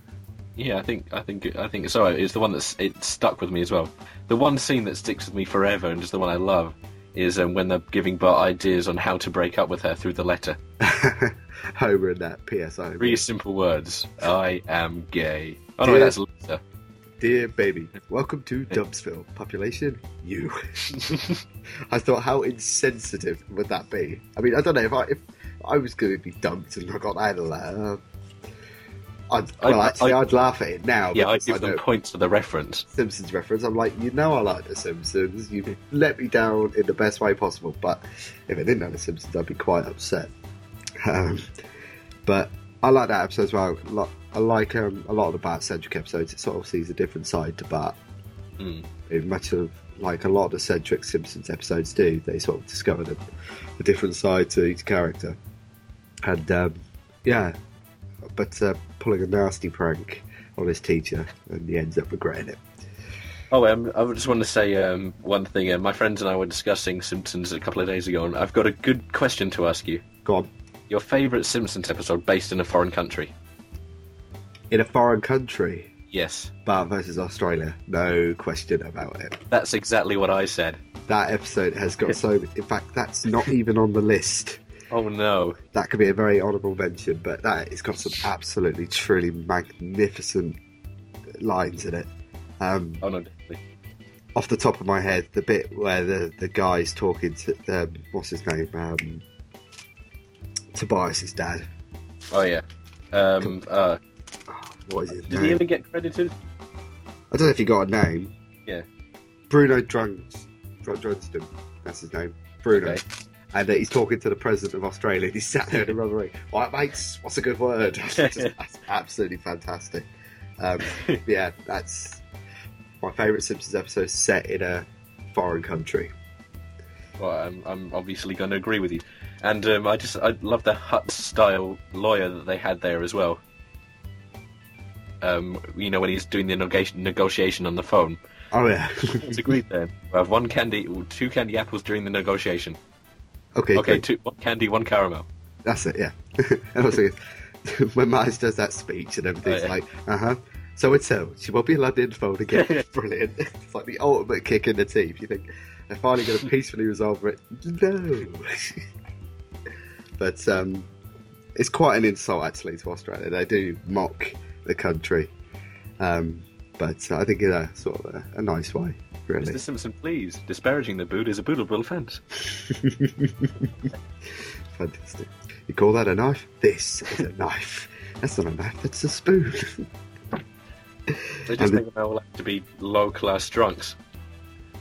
Yeah, I think I think I think so. It's the one that's it stuck with me as well. The one scene that sticks with me forever and just the one I love is um, when they're giving Bart ideas on how to break up with her through the letter. Homer and that PSI. Three simple words: "I am gay." Oh no, Dear- that's Lisa. Dear baby, welcome to Dumpsville. Population, you. I thought, how insensitive would that be? I mean, I don't know if I if I was going to be dumped and I got that letter. I'd, I- well, actually, I- I'd laugh at it now. Yeah, I give them points for the reference. Simpsons reference. I'm like, you know, I like The Simpsons. You let me down in the best way possible. But if I didn't know The Simpsons, I'd be quite upset. Um, but I like that episode as well. I like um, a lot of the Bart centric episodes. It sort of sees a different side to Bart. Mm. In much of like a lot of the centric Simpsons episodes do, they sort of discover a, a different side to each character. And um, yeah, but uh, pulling a nasty prank on his teacher, and he ends up regretting it. Oh, um, I just want to say um, one thing. Uh, my friends and I were discussing Simpsons a couple of days ago, and I've got a good question to ask you. Go on. Your favourite Simpsons episode based in a foreign country? in a foreign country, Yes, Bart versus Australia, no question about it. that's exactly what I said. That episode has got so. In fact, that's not even on the list. Oh no. That could be a very honourable mention, but that it's got some absolutely, truly magnificent lines in it. Um, Oh no. off the top of my head, the bit where the the guy's talking to um, what's his name, um, Tobias's dad. Oh yeah. Um, uh, What is his did he name? ever get credited? I don't know if he got a name. Yeah. Bruno Drunst, Dr- Drunston, that's his name. Bruno. Okay. And uh, he's talking to the president of Australia. And he's sat there in a rubber ring. Right, mates, what's a good word? Just- that's absolutely fantastic. Um, yeah, that's my favourite Simpsons episode set in a foreign country. Well, I'm, I'm obviously going to agree with you. And um, I just I love the Hut style lawyer that they had there as well. Um, you know when he's doing the negotiation negotiation on the phone. Oh, yeah. It's agreed then. We have one candy, two candy apples during the negotiation. Okay, Okay, two, one candy, one caramel. That's it, yeah. and also, when Marge does that speech and everything's Oh, yeah. like, uh huh. So it's so she won't be allowed in phone again. Brilliant. It's like the ultimate kick in the teeth. You think they're finally going to peacefully resolve it? No. but um, it's quite an insult actually to Australia. They do mock the country, um, but I think in a sort of a, a nice way, really. Mr. Simpson, please. Disparaging the boot is a bootable offence. Fantastic. You call that a knife? This is a knife. That's not a knife. That's a spoon. They just And think they're all like to be low class drunks.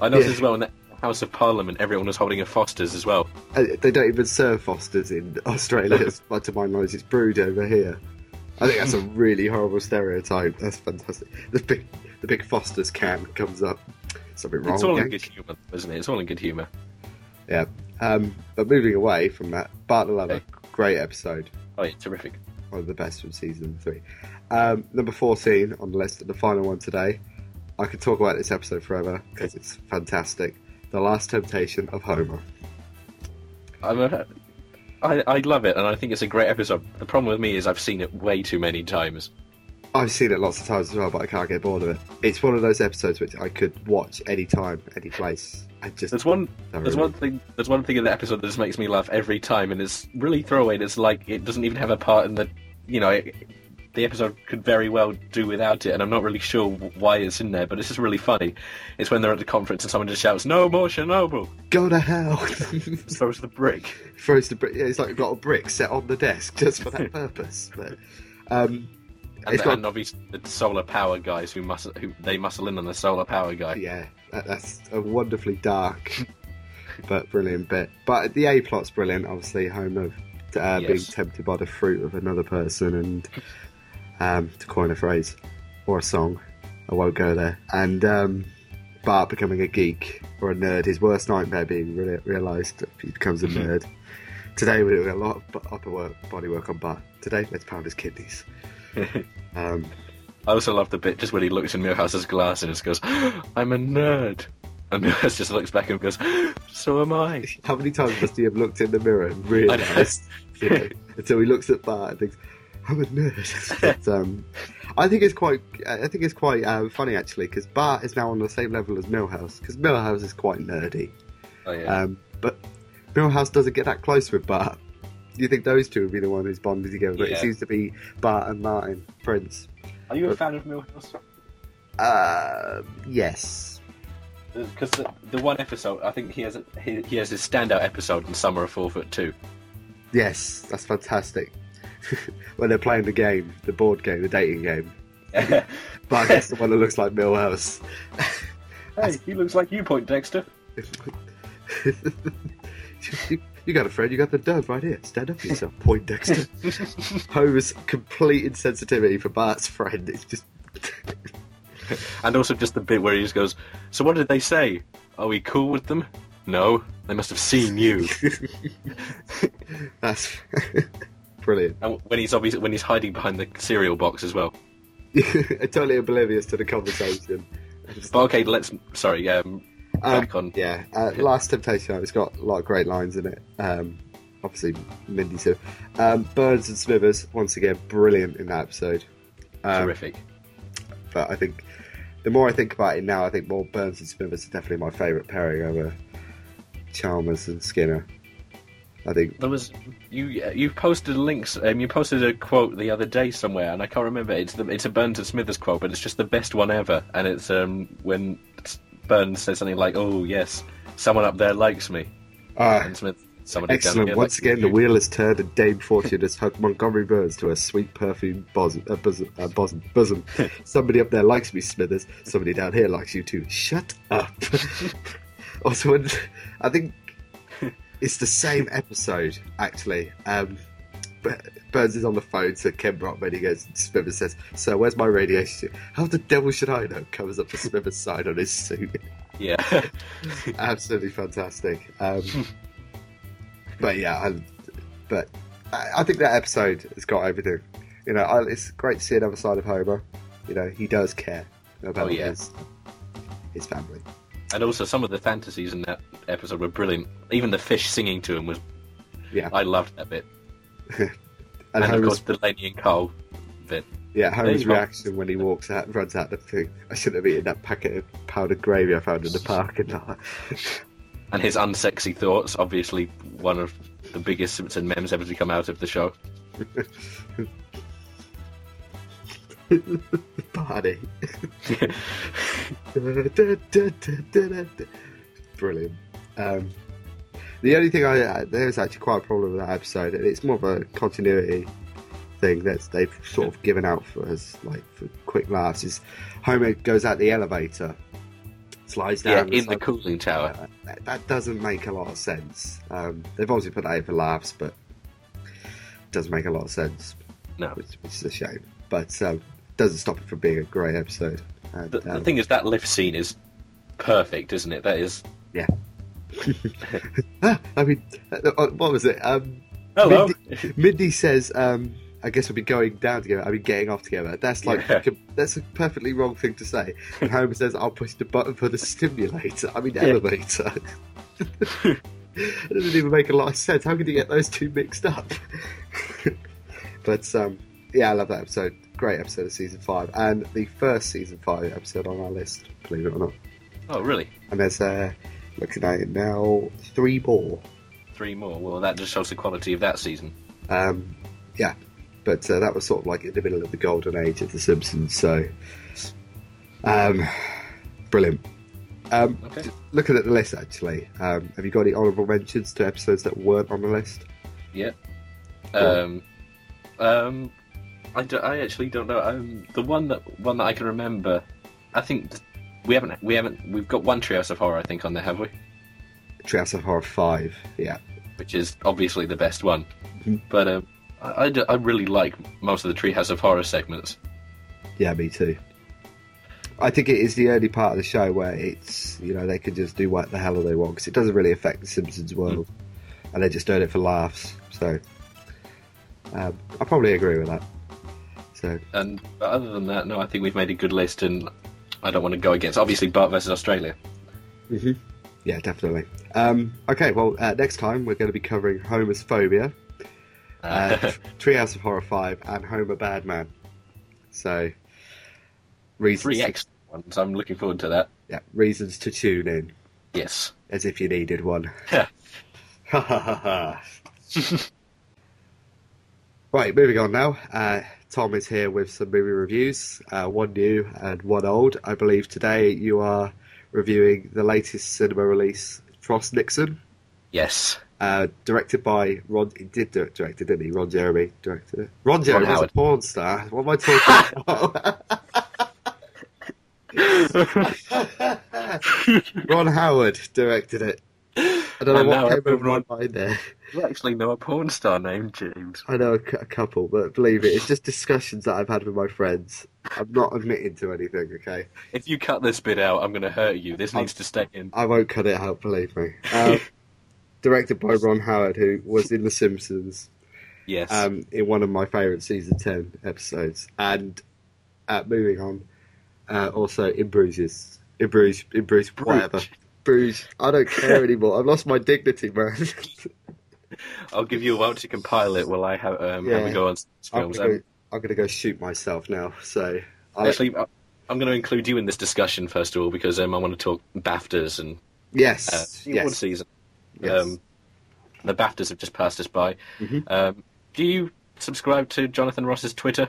I noticed Yeah. as well in the House of Parliament, everyone was holding a Foster's as well. Uh, they don't even serve Fosters in Australia. But to my knowledge, it's brewed over here. I think that's a really horrible stereotype. That's fantastic. The big, the big Foster's can comes up. Something wrong. it's all in good humour, isn't it? It's all in good humour. Yeah. Um, but moving away from that, Bart the Lover, Okay. great episode. Oh, yeah, terrific. One of the best from season three. Um, number 14 on the list, the final one today. I could talk about this episode forever because it's fantastic. The Last Temptation of Homer. I'm a, I, I love it, and I think it's a great episode. The problem with me is I've seen it way too many times. I've seen it lots of times as well, but I can't get bored of it. It's one of those episodes which I could watch any time, any place. I just There's one. There's one thing. There's one thing in the episode that just makes me laugh every time, and it's really throwaway. and It's like it doesn't even have a part in the. You know, it, the episode could very well do without it, and I'm not really sure why it's in there. But it's just really funny. It's when they're at the conference and someone just shouts, "No more Chernobyl!" go to hell. Throws the brick. Throws the brick. Yeah, it's like got a brick set on the desk just for that purpose. But um, And, it's got and obviously the solar power guys who must who they muscle in on the solar power guy. yeah, that, that's a wonderfully dark but brilliant bit. But the A plot's brilliant. Obviously, Homer uh, being tempted by the fruit of another person, and um, to coin a phrase or a song, I won't go there. And um, Bart becoming a geek or a nerd, his worst nightmare being re- realised he becomes a nerd. Today we're doing a lot of upper work, body work on Bart. Today, let's pound his kidneys. Um, I also love the bit just when he looks in Milhouse's glass and just goes, "I'm a nerd," and Milhouse just looks back and goes, "So am I." how many times must he have looked in the mirror and realised? you know, until he looks at Bart and thinks, "I'm a nerd." but, um, I think it's quite. I think it's quite uh, funny actually because Bart is now on the same level as Milhouse because Milhouse is quite nerdy, Oh yeah. um, but Milhouse doesn't get that close with Bart. You think those two would be the one who's bonded together? But it seems to be Bart and Martin, Prince. Are you a fan of Milhouse? Uh, yes. Because the, the one episode, I think he has a, he, he has his standout episode in Summer of Four Foot Two. Yes, that's fantastic. when they're playing the game, the board game, the dating game. But I guess the one that looks like Milhouse. he looks like you, Poindexter. you, you got a friend, you got the dove right here. Stand up for yourself, Poindexter. Homer's complete insensitivity for Bart's friend. It's just. And also just the bit where he just goes, "So what did they say? Are we cool with them? No, they must have seen you." That's brilliant. and when he's obviously when he's hiding behind the cereal box as well. totally oblivious to the conversation. But okay, let's. Sorry, um, Um, back on. Yeah, uh, Last Temptation. It's got a lot of great lines in it. Um, obviously, Mindy too. Um, Burns and Smithers once again brilliant in that episode. Um, Terrific. but I think the more I think about it now, I think more Burns and Smithers are definitely my favourite pairing over Chalmers and Skinner. I think There was you. You posted links. Um, you posted a quote the other day somewhere, and I can't remember. It's the it's a Burns and Smithers quote, but it's just the best one ever. And it's um when Burns says something like, "Oh yes, someone up there likes me," ah, and Smith, somebody excellent. Once again, you." the wheel has turned and Dame Fortune has hugged Montgomery Burns to her sweet perfume bosom. Uh, bosom, uh, bosom, bosom. Somebody up there likes me, Smithers. Somebody down here likes you too. Shut up. also, I think it's the same episode actually. Um, Burns is on the phone to Kent Brockman. He goes, Smithers says, "So where's my radiation suit? How the devil should I know?" Covers up the Smithers side on his suit. Yeah, Absolutely fantastic. Um, but yeah, I, but I, I think that episode has got everything. You know, I, it's great to see another side of Homer. You know, he does care about Oh, yeah. his his family. and also some of the fantasies in that episode were brilliant. Even the fish singing to him was. Yeah. I loved that bit. And, And, of course, Delaney and Cole bit. yeah, Homer's reaction when he walks out, runs out the thing. I shouldn't have eaten that packet of powdered gravy I found in the parking lot. And his unsexy thoughts, obviously one of the biggest Simpson memes ever to come out of the show. Party. Brilliant. Um, the only thing I uh, there's actually quite a problem with that episode, and it's more of a continuity thing that they've sort of given out for us, like for quick laughs. Is Homer goes out the elevator, slides Yeah, down, in the cooling tower. uh, that, that doesn't make a lot of sense. Um, they've obviously put that in for laughs, but it doesn't make a lot of sense, No. which, which is a shame. But um, doesn't stop it from being a great episode. And, The, the um, thing is, that lift scene is perfect, isn't it? That is. Yeah. Ah, I mean, uh, uh, what was it? Um, Hello. Mindy, Mindy says, um, "I guess we'll be going down together. I mean, getting off together." That's like Yeah. that's a perfectly wrong thing to say. And Homer says, "I'll push the button for the stimulator. I mean, Yeah. elevator." it doesn't even make a lot of sense. How could you get those two mixed up? but um, yeah, I love that episode. Great episode of season five, and the first season five episode on our list. Believe it or not. Oh, really? And there's uh, at it now, three more. Three more. Well, that just shows the quality of that season. Um, yeah, but uh, that was sort of like in the middle of the golden age of The Simpsons. So, um, brilliant. Um, Okay. Looking at the list, actually, um, have you got any honourable mentions to episodes that weren't on the list? Yeah. Um, um, I, do, I actually don't know. Um, the one that one that I can remember, I think th- we haven't we haven't we've got one Treehouse of Horror I think on there, have we? Treehouse of Horror five. Yeah, Which is obviously the best one. Mhm. But um, I, I, I really like most of the Treehouse of Horror segments. yeah, me too. I think it is the only part of the show where it's you know they can just do what the hell they want because it doesn't really affect the Simpsons world, and they're just doing it for laughs. So, um, I probably agree with that. So, And but other than that, no, I think we've made a good list, and I don't want to go against obviously Bart versus Australia. Yeah, definitely. Um, okay, well, uh, next time we're going to be covering Homer's Phobia, uh, Treehouse of Horror 5, and Homer Badman. So, reasons, Three to, excellent ones. I'm looking forward to that. yeah, reasons to tune in, Yes. as if you needed one. Yeah. Ha ha ha ha. Right, moving on now. Uh, Tom is here with some movie reviews, uh, one new and one old. I believe today you are reviewing the latest cinema release, Frost Nixon. Yes. Uh, directed by Ron. He did do it, directed, didn't he? Ron Jeremy directed it. Ron Jeremy was a Howard. porn star. What am I talking about? Ron Howard directed it. I don't know what came everyone- over my mind there. You actually know a porn star named James. I know a, a couple, but believe it, it's just discussions that I've had with my friends. I'm not admitting to anything, okay? If you cut this bit out, I'm going to hurt you. This needs to stay in. I won't cut it out, believe me. Um, directed by Ron Howard, who was in The Simpsons. Yes. um, in one of my favourite season 10 episodes. And uh, moving on, uh, also in Bruges. In Bruges, in Bruges, whatever. Bruges. I don't care anymore. I've lost my dignity, man. I'll give you a while to compile it while I have, um, have Yeah. a go on I'm films. Um, go, I'm gonna go shoot myself now. So, I'll, actually, I- I'm going to include you in this discussion first of all because um, I want to talk BAFTAs and yes, uh, yes, season. yes. Um, the BAFTAs have just passed us by. Mhm. Um, do you subscribe to Jonathan Ross's Twitter?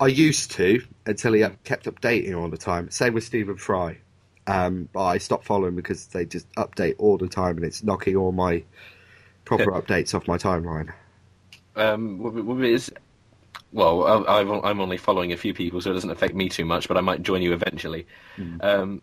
I used to until he kept updating all the time. Same with Stephen Fry. Um, but I stopped following because they just update all the time, and it's knocking all my proper updates off my timeline. Um, is well, I- I'm only following a few people, so it doesn't affect me too much. But I might join you eventually. Um,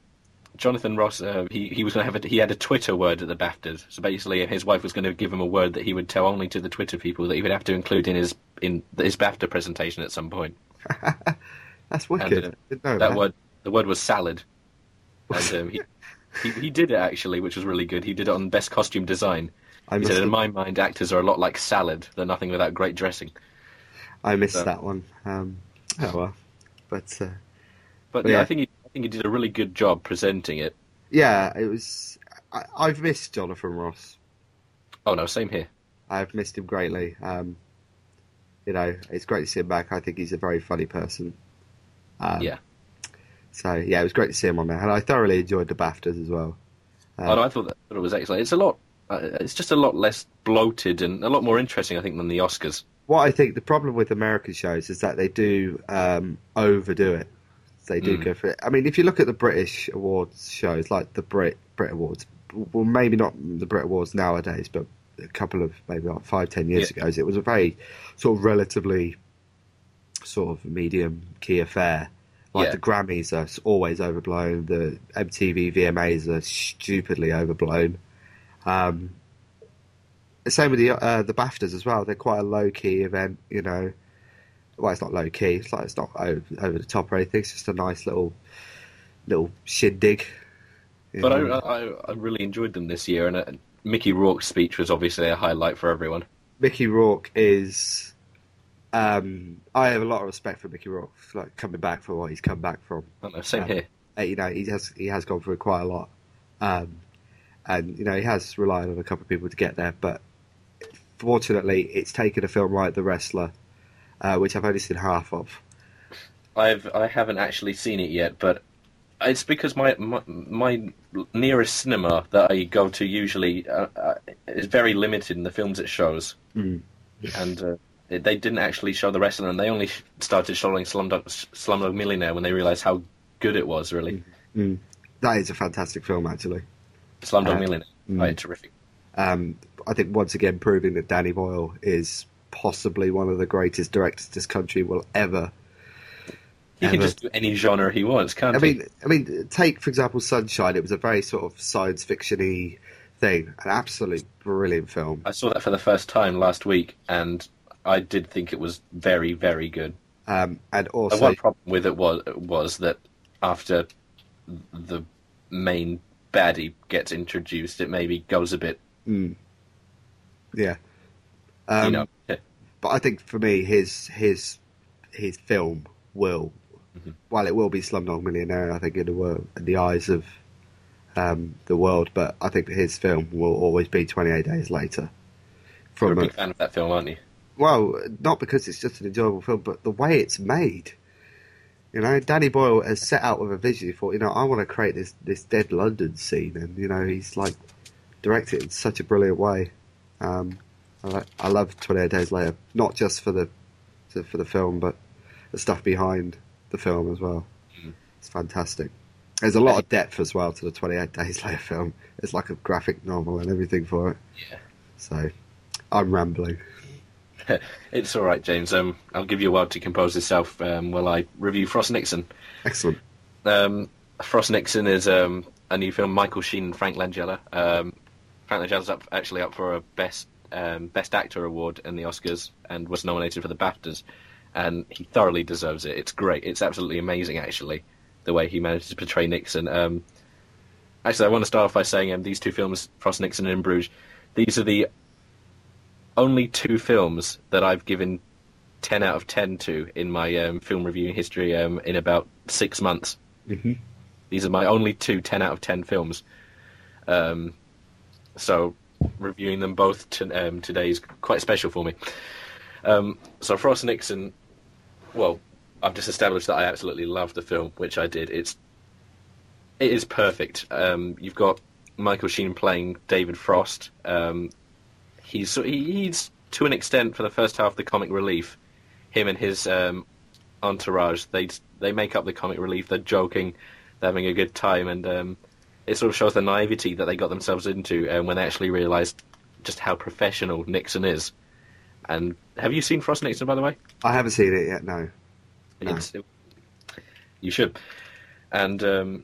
Jonathan Ross, uh, he he was going to have a, he had a Twitter word at the BAFTAs. So basically, his wife was going to give him a word that he would tell only to the Twitter people that he would have to include in his in his BAFTA presentation at some point. That's wicked. uh, Didn't know That word, the word was salad, and um, he, he he did it actually, which was really good. He did it on best costume design. I He said, "In my mind, actors are a lot like salad. They're nothing without great dressing." I missed so- that one. Um, oh well, but uh, But But yeah, yeah. I think he, I think he did a really good job presenting it. yeah, it was. I, I've missed Jonathan Ross. Oh no, same here. I've missed him greatly. Um, you know, it's great to see him back. I think he's a very funny person. Um, yeah. So yeah, it was great to see him on there, and I thoroughly enjoyed the Baftas as well. Uh, oh, no, I thought that it was excellent. It's a lot. Uh, it's just a lot less bloated and a lot more interesting, I think, than the Oscars. What I think the problem with American shows is that they do um, overdo it. They do Mm. go for it. I mean, if you look at the British awards shows, like the Brit Brit Awards, well, maybe not the Brit Awards nowadays, but a couple of maybe like five, ten years ago, it was a very sort of relatively sort of medium key affair. Like Yeah. the Grammys are always overblown. The MTV VMAs are stupidly overblown. Um, same with the uh, the Baftas as well. They're quite a low key event, you know. Well, it's not low key. It's like it's not over, over the top or anything. It's just a nice little little shindig. But I. I, I really enjoyed them this year, and uh, Mickey Rourke's speech was obviously a highlight for everyone. Mickey Rourke is. Um, I have a lot of respect for Mickey Rourke, like coming back from what he's come back from. I don't know, same Yeah. here. You know, he has he has gone through quite a lot, um, and you know he has relied on a couple of people to get there. But fortunately, it's taken a film like The Wrestler, uh, which I've only seen half of. I've I haven't actually seen it yet, but it's because my my, my nearest cinema that I go to usually uh, uh, is very limited in the films it shows, Mm. and uh, they didn't actually show the wrestler, and they only started showing Slumdog, Slumdog Millionaire when they realized how good it was. Really, Mm. That is a fantastic film, actually. Slumdog Millionaire, mm. right, terrific. Um, I think once again proving that Danny Boyle is possibly one of the greatest directors this country will ever. He can just do any genre he wants, can't I he? mean, I mean, take for example Sunshine. It was a very sort of science fiction-y thing, an absolute brilliant film. I saw that for the first time last week, and I did think it was very, very good. Um, and The also, one problem with it was was that after the main baddie gets introduced, it maybe goes a bit, mm, yeah. Um, you know. but I think for me, his his his film will, Mhm. well, it will be Slumdog Millionaire. I think in the world, in the eyes of um, the world, but I think his film will always be Twenty Eight Days Later. You're a From a, big fan of that film, aren't you? well, not because it's just an enjoyable film, but the way it's made. You know, Danny Boyle has set out with a vision. He thought, you know, I want to create this this dead London scene, and you know, he's like directed it in such a brilliant way. Um, I, like, I love Twenty Eight Days Later, not just for the for the film, but the stuff behind the film as well. Mhm. It's fantastic. There's a lot of depth as well to the Twenty Eight Days Later film. It's like a graphic novel and everything for it. Yeah. So, I'm rambling. It's all right, James. Um, I'll give you a while to compose yourself um, while I review Frost Nixon. Excellent. Um, Frost Nixon is um, a new film. Michael Sheen and Frank Langella. Um, Frank Langella's up, actually up for a best um, best actor award in the Oscars and was nominated for the BAFTAs, and he thoroughly deserves it. It's great. It's absolutely amazing, actually, the way he managed to portray Nixon. Um, actually, I want to start off by saying um, these two films, Frost Nixon and In Bruges, these are the only two films that I've given 10 out of 10 to in my um, film reviewing history um, in about six months. Mm-hmm. These are my only two 10 out of 10 films. Um, so reviewing them both to, um, today is quite special for me. Um, so Frost Nixon, well, I've just established that I absolutely love the film, which I did. It's it is perfect. Um, you've got Michael Sheen playing David Frost. He's he- he's to an extent for the first half of the comic relief. Him and his um, entourage, they they make up the comic relief. They're joking, they're having a good time, and um, it sort of shows the naivety that they got themselves into um, when they actually realised just how professional Nixon is. And have you seen Frost Nixon, by the way? I haven't seen it yet. No. No. It's, you should. And um,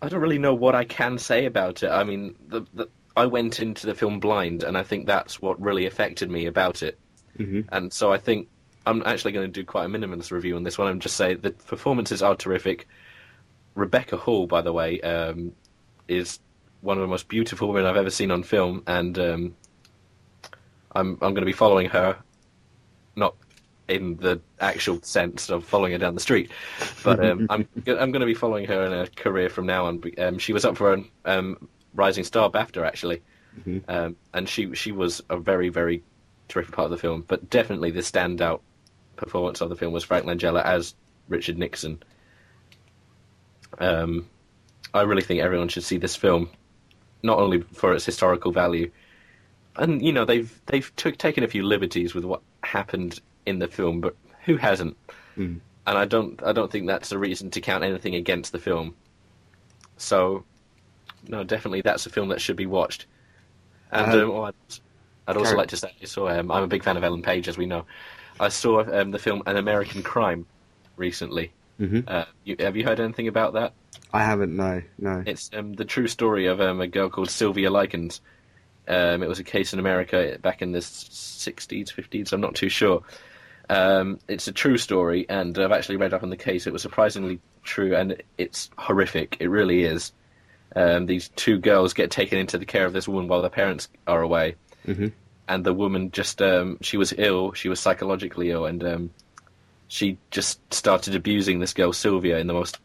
I don't really know what I can say about it. I mean, the, the, I went into the film blind, and I think that's what really affected me about it. Mhm. And so I think I'm actually going to do quite a minimalist review on this one I'm just say the performances are terrific. Rebecca Hall, by the way, um, is one of the most beautiful women I've ever seen on film, and um, I'm I'm going to be following her, not in the actual sense of following her down the street, but um, I'm I'm going to be following her in her career from now on. Um, she was up for an um, Rising Star BAFTA actually, Mhm. um, and she she was a very very terrific part of the film. But definitely the standout performance of the film was Frank Langella as Richard Nixon. Um, I really think everyone should see this film, not only for its historical value, and you know they've they've took, taken a few liberties with what happened in the film, but who hasn't? Mm. And I don't I don't think that's a reason to count anything against the film. So, no, definitely that's a film that should be watched. And Uh, um, oh, I'd, I'd also Karen- like to say, so um, I'm a big fan of Ellen Page, as we know. I saw um, the film An American Crime recently. Mhm. Uh, you, have you heard anything about that? I haven't. No. No. It's um, the true story of um, a girl called Sylvia Likens. Um, it was a case in America back in the 60s, 50s, I'm not too sure. Um, it's a true story, and I've actually read up on the case. It was surprisingly true, and it's horrific. It really is. Um, these two girls get taken into the care of this woman while their parents are away, Mhm. and the woman just um, she was ill. She was psychologically ill, and um, she just started abusing this girl Sylvia in the most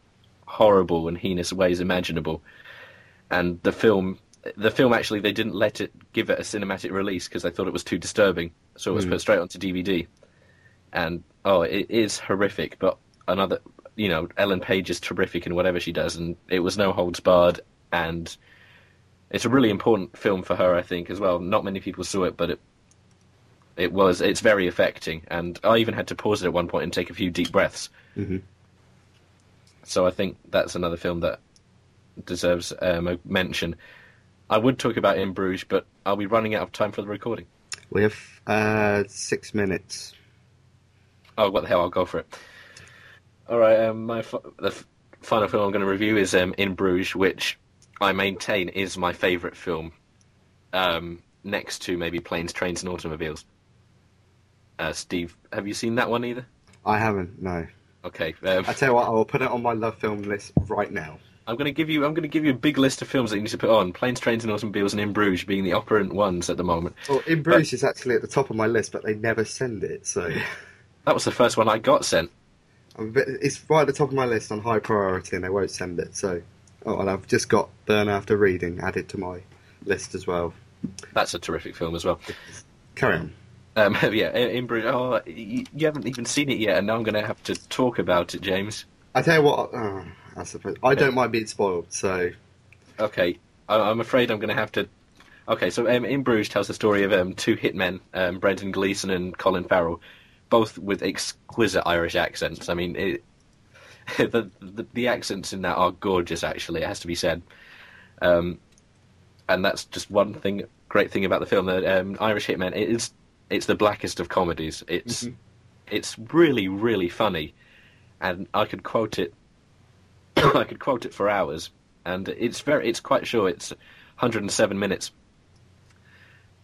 horrible and heinous ways imaginable. and the film the film actually they didn't let it give it a cinematic release because they thought it was too disturbing, so it was Mm. put straight onto DVD. And oh, it is horrific, but another you know Ellen Page is terrific in whatever she does, and it was no holds barred, and it's a really important film for her, I think, as well. Not many people saw it, but it it was it's very affecting, and I even had to pause it at one point and take a few deep breaths. Mhm. So I think that's another film that deserves um, a mention. I would talk about In Bruges, but I'll be running out of time for the recording. We have uh, six minutes. Oh, what the hell? I'll go for it. All right. Um, my f- the f- final film I'm going to review is um, In Bruges, which I maintain is my favourite film, um, next to maybe Planes, Trains, and Automobiles. Uh, Steve, have you seen that one either? I haven't. No. Okay. Um, I tell you what, I will put it on my LoveFilm list right now. I'm going to give you. I'm going to give you a big list of films that you need to put on. Planes, Trains, and Automobiles, and In Bruges being the operant ones at the moment. Well, In Bruges is actually at the top of my list, but they never send it, so That was the first one I got sent. Bit, it's right at the top of my list on high priority, and they won't send it. So, oh, and I've just got Burn After Reading added to my list as well. That's a terrific film as well. Carry on. Um, yeah, In Bruges. Oh, you, you haven't even seen it yet, and now I'm going to have to talk about it, James. I tell you what, uh, I suppose I don't mind being spoiled. So, Okay, I, I'm afraid I'm going to have to. Okay, so um, In Bruges tells the story of um, two hitmen, um, Brendan Gleeson and Colin Farrell, both with exquisite Irish accents. I mean, it, the, the the accents in that are gorgeous. Actually, it has to be said. Um, and that's just one thing, great thing about the film. That um, Irish Hitman, it is it's the blackest of comedies. It's Mhm. it's really really funny, and I could quote it. I could quote it for hours, and it's very it's quite short. It's 107 minutes,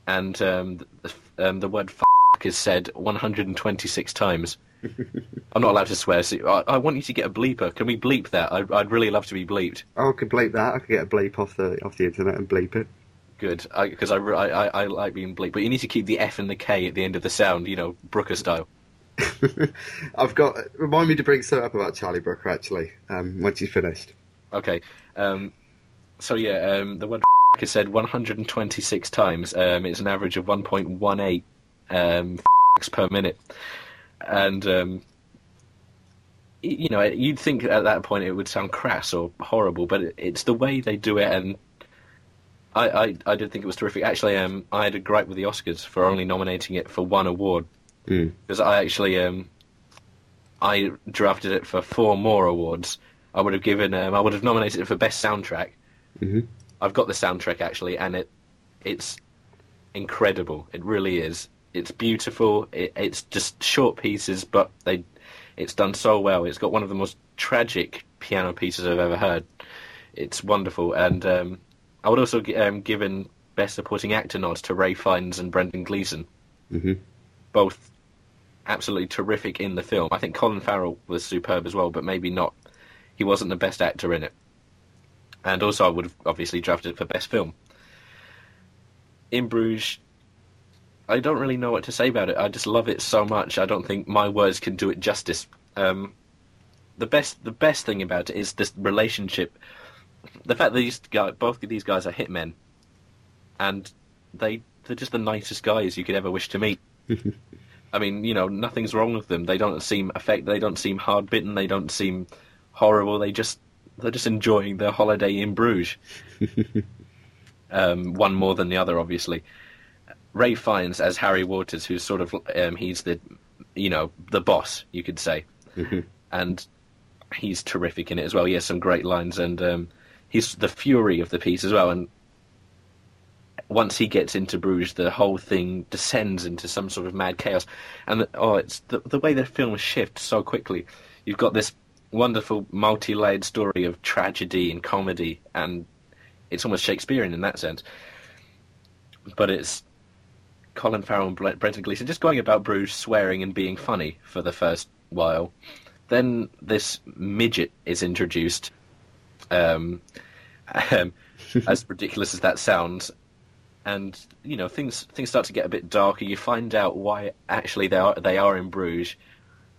and um, the, um, the word "f*** is said 126 times. I'm not allowed to swear. So I, I want you to get a bleeper. Can we bleep that? I, I'd really love to be bleeped. oh, I could bleep that. I could get a bleep off the off the internet and bleep it. Good, because I, I, I, I like being bleeped. But you need to keep the F and the K at the end of the sound. You know, Brooker style. I've got remind me to bring something up about Charlie Brooker actually. Um, once you've finished. Okay. Um, so yeah, um, the word is said 126 times. Um, it's an average of 1.18 um, per minute, and um, you know you'd think at that point it would sound crass or horrible, but it, it's the way they do it, and I, I I did think it was terrific. Actually, um, I had a gripe with the Oscars for only nominating it for one award Mm. because I actually um, I drafted it for four more awards. I would have given um, I would have nominated it for best soundtrack. hmm I've got the soundtrack actually, and it it's incredible. It really is. It's beautiful. It, it's just short pieces, but they it's done so well. It's got one of the most tragic piano pieces I've ever heard. It's wonderful, and um, I would also gi- um, given best supporting actor nods to Ralph Fiennes and Brendan Gleeson hmm both absolutely terrific in the film. I think Colin Farrell was superb as well, but maybe not. He wasn't the best actor in it. And also, I would have obviously drafted it for best film. In Bruges, I don't really know what to say about it. I just love it so much. I don't think my words can do it justice. Um, the best, the best thing about it is this relationship. The fact that these guys, both of these guys are hitmen, and they they're just the nicest guys you could ever wish to meet. I mean, you know, nothing's wrong with them. They don't seem affect. They don't seem hard bitten. They don't seem horrible. They just they're just enjoying their holiday in Bruges. um, one more than the other, obviously. Ralph Fiennes as Harry Waters, who's sort of um, he's the you know the boss, you could say, hmm and he's terrific in it as well. He has some great lines, and um, he's the fury of the piece as well. And once he gets into Bruges, the whole thing descends into some sort of mad chaos. And the, oh, it's the the way the film shifts so quickly. You've got this wonderful multi-layered story of tragedy and comedy, and it's almost Shakespearean in that sense. But it's Colin Farrell and Bre- Brendan Gleeson just going about Bruges, swearing and being funny for the first while. Then this midget is introduced. Um, um, as ridiculous as that sounds, and you know things things start to get a bit darker. You find out why actually they are they are in Bruges,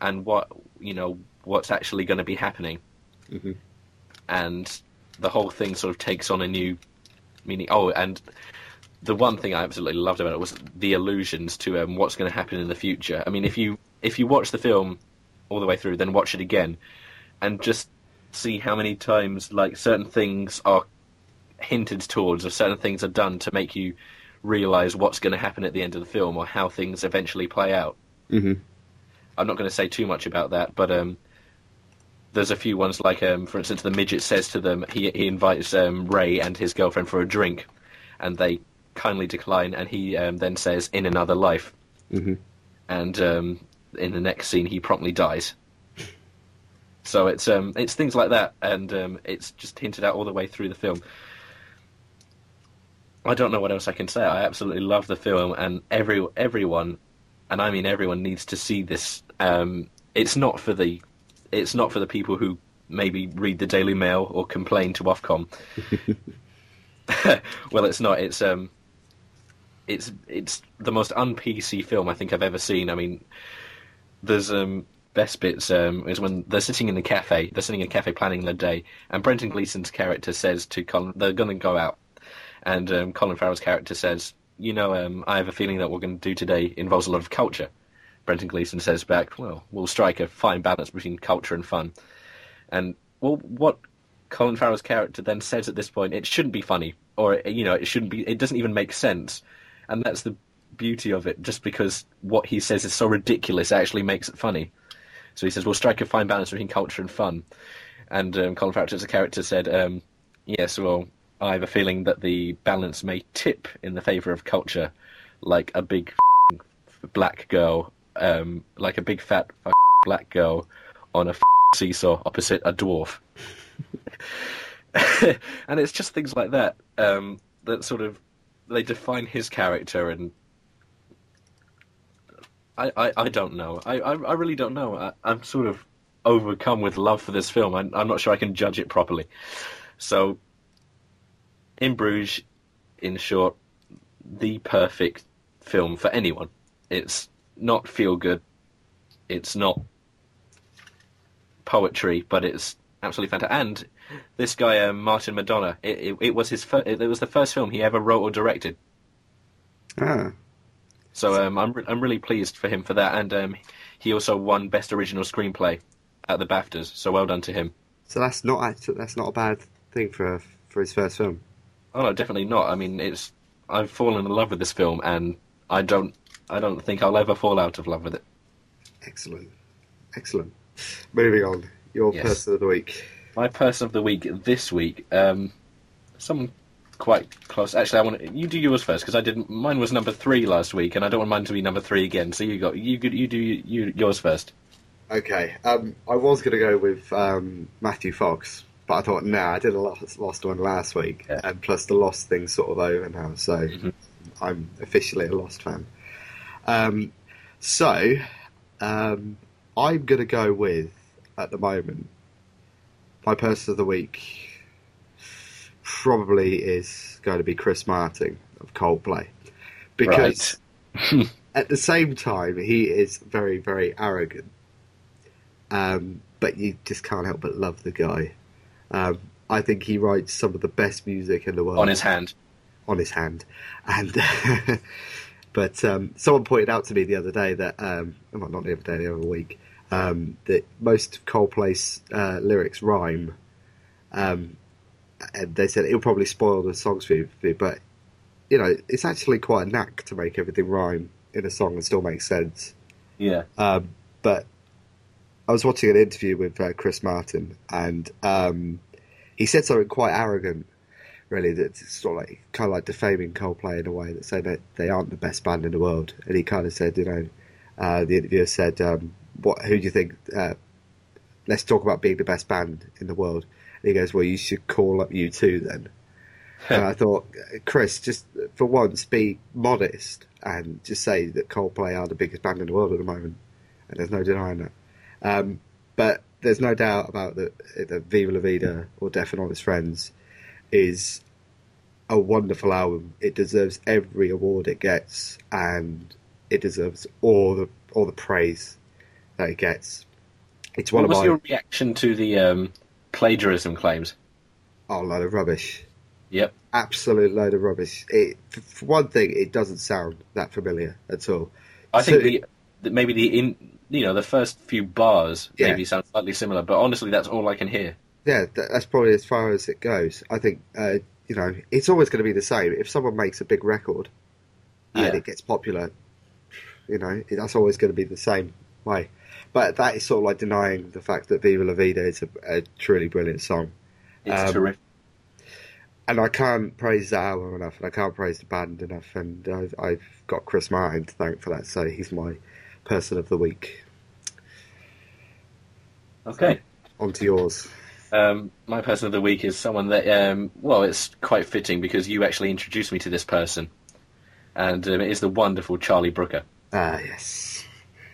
and what you know what's actually going to be happening. hmm And the whole thing sort of takes on a new meaning. Oh, and the one thing I absolutely loved about it was the allusions to um, what's going to happen in the future. I mean, if you if you watch the film all the way through, then watch it again, and just see how many times like certain things are hinted towards, or certain things are done to make you realize what's going to happen at the end of the film, or how things eventually play out. hmm I'm not going to say too much about that, but um, there's a few ones like, um, for instance, the midget says to them he he invites um, Ray and his girlfriend for a drink, and they kindly decline, and he um, then says in another life, hmm and um, in the next scene he promptly dies. So it's um, it's things like that, and um, it's just hinted at all the way through the film. I don't know what else I can say. I absolutely love the film, and every everyone, and I mean everyone, needs to see this. Um, it's not for the, it's not for the people who maybe read the Daily Mail or complain to Ofcom. well, it's not. It's um, it's it's the most un PC film I think I've ever seen. I mean, there's um best bits um is when they're sitting in the cafe, they're sitting in a cafe planning their day, and Brendan Gleeson's character says to Colin, they're going to go out, and um, Colin Farrell's character says, you know, um, I have a feeling that what we're going to do today involves a lot of culture. Brendan Gleeson says back, well, we'll strike a fine balance between culture and fun. And well, what Colin Farrell's character then says at this point, it shouldn't be funny, or you know, it shouldn't be. It doesn't even make sense, and that's the beauty of it. Just because what he says is so ridiculous, it actually makes it funny. So he says, "We'll strike a fine balance between culture and fun." And um, Colin Farrell, as a character, said, um, "Yes, well, I have a feeling that the balance may tip in the favour of culture, like a big black girl, um, like a big fat black girl on a seesaw opposite a dwarf." and it's just things like that um, that sort of they define his character and I, I, I don't know. I, I, I really don't know. I, I'm sort of overcome with love for this film. I'm, I'm not sure I can judge it properly. So in Bruges in short the perfect film for anyone. It's not feel good it's not poetry but it's absolutely fantastic. And this guy um, Martin McDonagh. It, it, it was his fir- it, it was the first film he ever wrote or directed. Ah, So um, I'm re- I'm really pleased for him for that, and um, he also won best original screenplay at the BAFTAs. So well done to him. so that's not actually, that's not a bad thing for for his first film. Oh no, definitely not. I mean, it's I've fallen in love with this film, and I don't I don't think I'll ever fall out of love with it. Excellent, excellent. Moving on, your Yes. person of the week. My person of the week this week, um, someone quite close. Actually, I want you do yours first because I didn't. Mine was number three last week, and I don't want mine to be number three again. So you got you you do you yours first. Okay, um, I was going to go with um, Matthew Fox, but I thought, nah, I did a lost, lost one last week, Yeah. and plus the Lost thing's sort of over now, so Mhm. I'm officially a Lost fan. Um, so um, I'm going to go with, at the moment, my person of the week probably is going to be Chris Martin of Coldplay, because at the same time he is very, very arrogant. Um, but you just can't help but love the guy. Um, I think he writes some of the best music in the world on his hand. on his hand. And but um, someone pointed out to me the other day that um, well, not the other day, the other week, um, that most of Coldplay's uh, lyrics rhyme. Um, and they said it'll probably spoil the songs for you, but you know it's actually quite a knack to make everything rhyme in a song and still make sense. Yeah. Um, but I was watching an interview with uh, Chris Martin, and um, he said something quite arrogant, really, that's sort of like kind of like defaming Coldplay in a way, that saying that they aren't the best band in the world. And he kind of said, you know, uh, the interviewer said, um, "What? Who do you think? Uh, let's talk about being the best band in the world." And he goes, "Well, you should call up U2 then." and I thought, Chris, just for once, be modest and just say that Coldplay are the biggest band in the world at the moment, and there's no denying that. Um, but there's no doubt about that. That Viva La Vida or Death and All His Friends is a wonderful album. It deserves every award it gets, and it deserves all the all the praise that it gets. It's one What was my your reaction to the um, plagiarism claims? Oh, load of rubbish. Yep. Absolute load of rubbish. It, for one thing, it doesn't sound that familiar at all. I think So- the, the maybe the in you know the first few bars Yeah. maybe sound slightly similar, but honestly, that's all I can hear. Yeah, that's probably as far as it goes. I think, uh, you know, it's always going to be the same. If someone makes a big record and it gets popular, you know, that's always going to be the same way. But that is sort of like denying the fact that Viva La Vida is a, a truly brilliant song. It's Um, terrific. And I can't praise that album enough, and I can't praise the band enough. And I've, I've got Chris Martin to thank for that, so he's my person of the week. Okay. On to yours. Um, my person of the week is someone that, um, well, it's quite fitting because you actually introduced me to this person, and um, it is the wonderful Charlie Brooker. Ah, yes.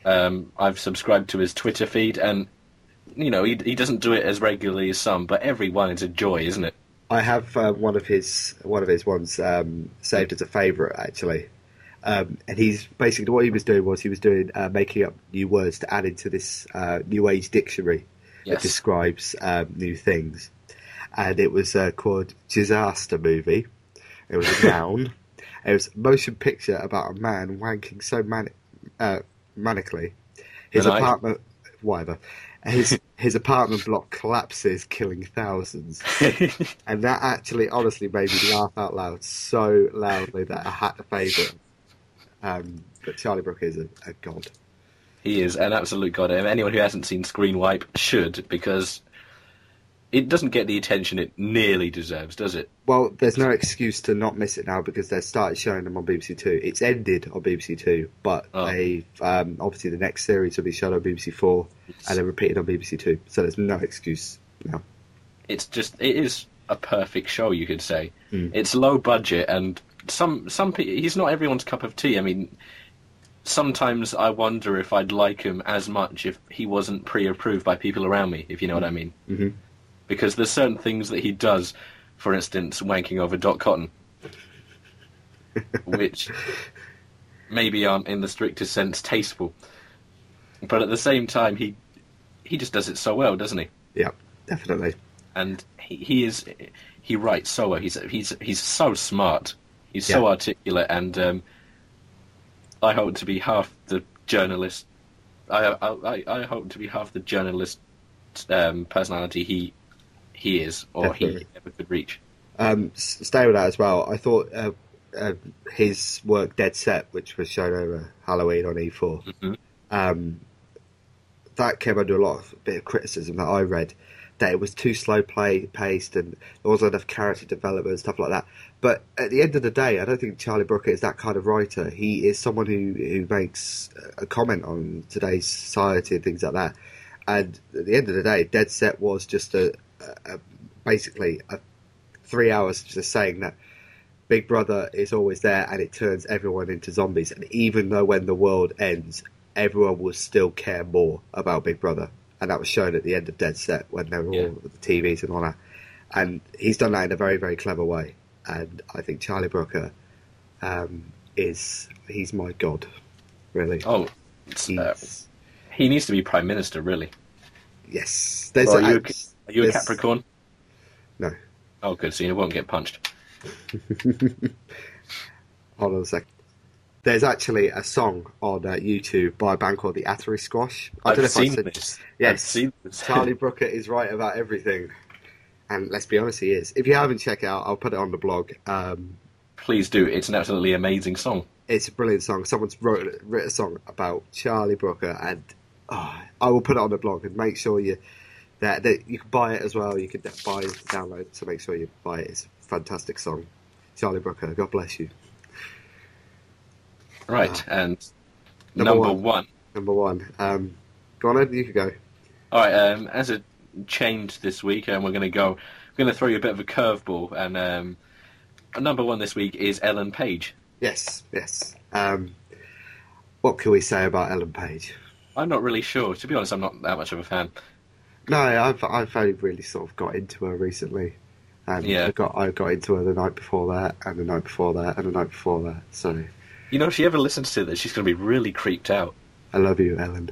Um, I've subscribed to his Twitter feed, and you know he he doesn't do it as regularly as some, but every one is a joy, isn't it? I have uh, one of his one of his ones um, saved as a favourite actually, um, and he's basically what he was doing was he was doing uh, making up new words to add into this uh, new age dictionary that describes um, new things, and it was uh, called disaster movie. It was a noun. It was a motion picture about a man wanking so mani- uh, manically. His apartment, whatever. His his apartment block collapses, killing thousands. And that actually, honestly, made me laugh out loud so loudly that I had to favourite. Um, but Charlie Brooker is a, a god. He is an absolute god. Anyone who hasn't seen Screen Wipe should, because it doesn't get the attention it nearly deserves, does it? Well, there's no excuse to not miss it now because they've started showing them on BBC Two. It's ended on BBC Two, but Oh. they um, obviously the next series will be shown on BBC Four and then repeated on BBC Two. So there's no excuse now. It's just it is a perfect show, you could say. Mm. It's low budget, and some some he's not everyone's cup of tea. I mean, sometimes I wonder if I'd like him as much if he wasn't pre-approved by people around me. If you know what I mean. Mhm. Because there's certain things that he does, for instance, wanking over Dot Cotton, which maybe aren't in the strictest sense tasteful. But at the same time, he he just does it so well, doesn't he? Yeah, definitely. and he, he is he writes so well. He's he's he's so smart. He's so articulate, and um, I hope to be half the journalist. I I, I, I hope to be half the journalist um, personality he he is, or he Definitely. ever could reach. Um, stay with that as well. I thought uh, uh, his work Dead Set, which was shown over Halloween on E4, Mhm. um, that came under a lot of bit of criticism that I read that it was too slow play paced and there wasn't enough character development and stuff like that. But at the end of the day, I don't think Charlie Brooker is that kind of writer. He is someone who who makes a comment on today's society and things like that. And at the end of the day, Dead Set was just a, a, a basically a three hours just saying that Big Brother is always there and it turns everyone into zombies. And even though when the world ends, everyone will still care more about Big Brother. And that was shown at the end of Dead Set when they were Yeah. all the TVs and all that. And he's done that in a very, very clever way. And I think Charlie Brooker um, is, he's my god, really. Oh, it's, uh, he needs to be prime minister, really. yes. There's Well, a- are you, a- Capricorn? No. Oh, good. So you won't get punched. Hold on a sec. There's actually a song on uh, YouTube by a band called the Attery Squash. I I've don't know if I seen said this. Yes. I've seen this. Charlie Brooker is right about everything. And let's be honest, he is. If you haven't checked it out, I'll put it on the blog. Um, Please do. It's an absolutely amazing song. it's a brilliant song. Someone's wrote written a song about Charlie Brooker, and oh, I will put it on the blog and make sure you that, that you can buy it as well. You can buy download, so make sure you buy it. It's a fantastic song. Charlie Brooker, God bless you. Right. and Ah. Number number, one. one. Number one. Um, go on, Ed, you can go. All right. Um, as a change this week, and we're going to go. We're going to throw you a bit of a curveball, and um, number one this week is Ellen Page. Yes, yes. Um, what can we say about Ellen Page? I'm not really sure. To be honest, I'm not that much of a fan. No, I've I've only really sort of got into her recently, and Yeah. I got I got into her the night before that, and the night before that, and the night before that. So You know, if she ever listens to this, she's going to be really creeped out. I love you, Ellen.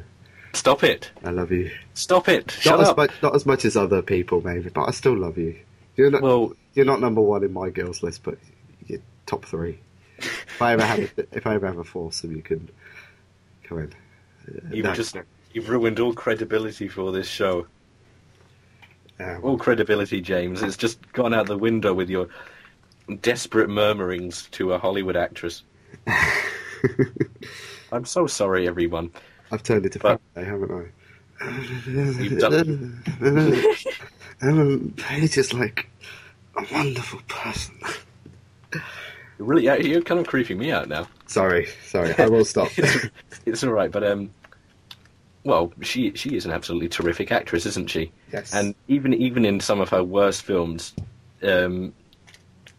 Stop it! I love you. Stop it! Shut not up! as much not as much as other people maybe, but I still love you. You're not. Well, you're not number one in my girls list, but you're top three. If I ever have, a, if I ever have a foursome, you can come in. You've no, just you've ruined all credibility for this show. Um, All credibility, James. It's just gone out the window with your desperate murmurings to a Hollywood actress. I'm so sorry, everyone. I've turned it to But- Friday, haven't I? You've done. Ellen Page is like a wonderful person. Really, yeah, you're kind of creeping me out now. Sorry, sorry, I will stop. It's all right, but um, well, she she is an absolutely terrific actress, isn't she? Yes. And even even in some of her worst films, um,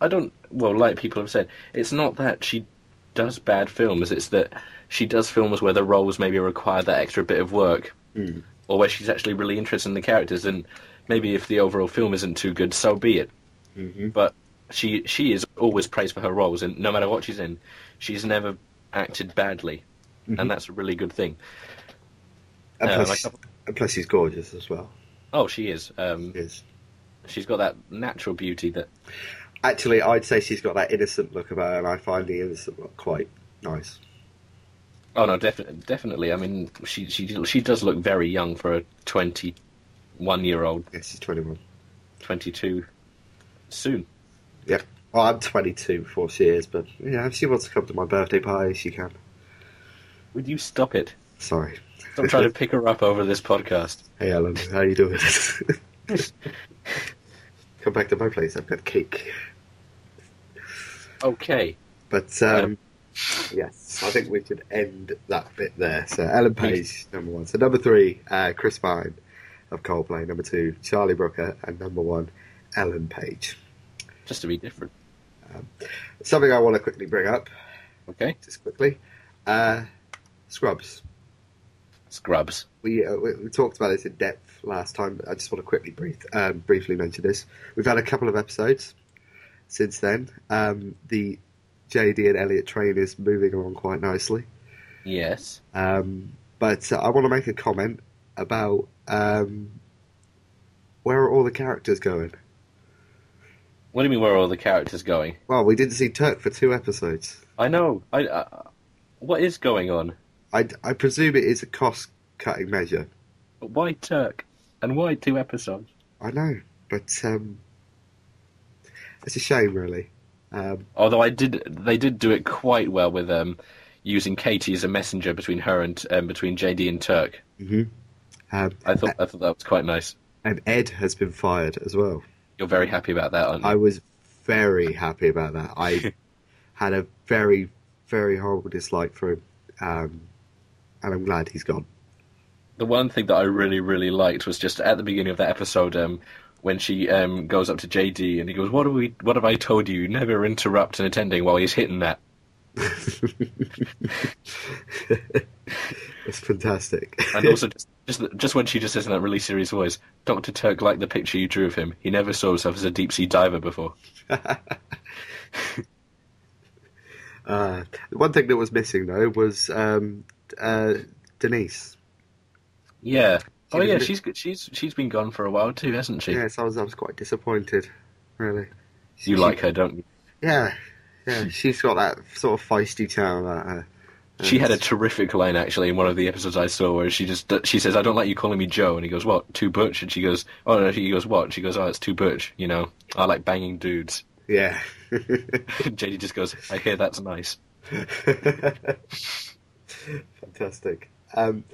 I don't. Well, like people have said, it's not that she does bad films; it's that she does films where the roles maybe require that extra bit of work, Mm. or where she's actually really interested in the characters. And maybe if the overall film isn't too good, so be it. Mhm. But she she is always praised for her roles, and no matter what she's in, she's never acted badly, Mhm. and that's a really good thing. and, uh, plus, like- and plus, she's gorgeous as well. Oh, she is. Um, Is she's got that natural beauty that actually, I'd say she's got that innocent look about her, and I find the innocent look quite nice. Oh no, definitely, definitely. I mean, she she she does look very young for a twenty-one year old, Yes, she's 21. twenty-two, soon. Yep. Well, I'm 22 before she is, but yeah, if she wants to come to my birthday party, she can. Would you stop it? Sorry. I'm trying to pick her up over this podcast. Hey, Alan, how you doing? come back to my place. I've got cake. Okay. But um, yes, I think we should end that bit there. So Ellen Page, number one. So number three, uh, Chris Pine of Coldplay. Number two, Charlie Brooker, and number one, Ellen Page. Just to be different. Something I want to quickly bring up, Okay. just quickly. Uh, Scrubs. Scrubs. We, uh, we we talked about this in depth last time, but I just want to quickly brief, um, briefly mention this. We've had a couple of episodes since then. Um, the JD and Elliot train is moving along quite nicely. Yes. Um, but uh, I want to make a comment about um, where are all the characters going? What do you mean? Where are all the characters going? Well, we didn't see Turk for two episodes. I know. I. Uh, what is going on? I, I presume it is a cost cutting measure. But Why Turk? And why two episodes? I know, but um, it's a shame, really. Um, Although I did, they did do it quite well with um, using Katie as a messenger between her and um, between JD and Turk. mhm. um, I thought I thought that was quite nice. and Ed has been fired as well. You're very happy about that, aren't you? I was very happy about that. I had a very, very horrible dislike for him, um, and I'm glad he's gone. The one thing that I really, really liked was just at the beginning of that episode um, when she um, goes up to JD and he goes, "What have we? What have I told you? Never interrupt an attending while he's hitting that." it's fantastic. And also, just, just just when she just says in that really serious voice, "Doctor Turk liked the picture you drew of him. He never saw himself as a deep sea diver before." Uh, the one thing that was missing though was um, uh, Denise. Yeah. Oh yeah, it- she's she's she's been gone for a while too, hasn't she? Yes, I was I was quite disappointed, really. You She- like her, don't you? Yeah, yeah. She's got that sort of feisty charm about her. She had a terrific line actually in one of the episodes I saw where she just she says, "I don't like you calling me Joe," and he goes, "What? Too butch?" And she goes, "Oh no," he goes, "What?" And she goes, "Oh, it's too butch." You know, I like banging dudes. yeah. JD just goes, "I hear that's nice." Fantastic. Um,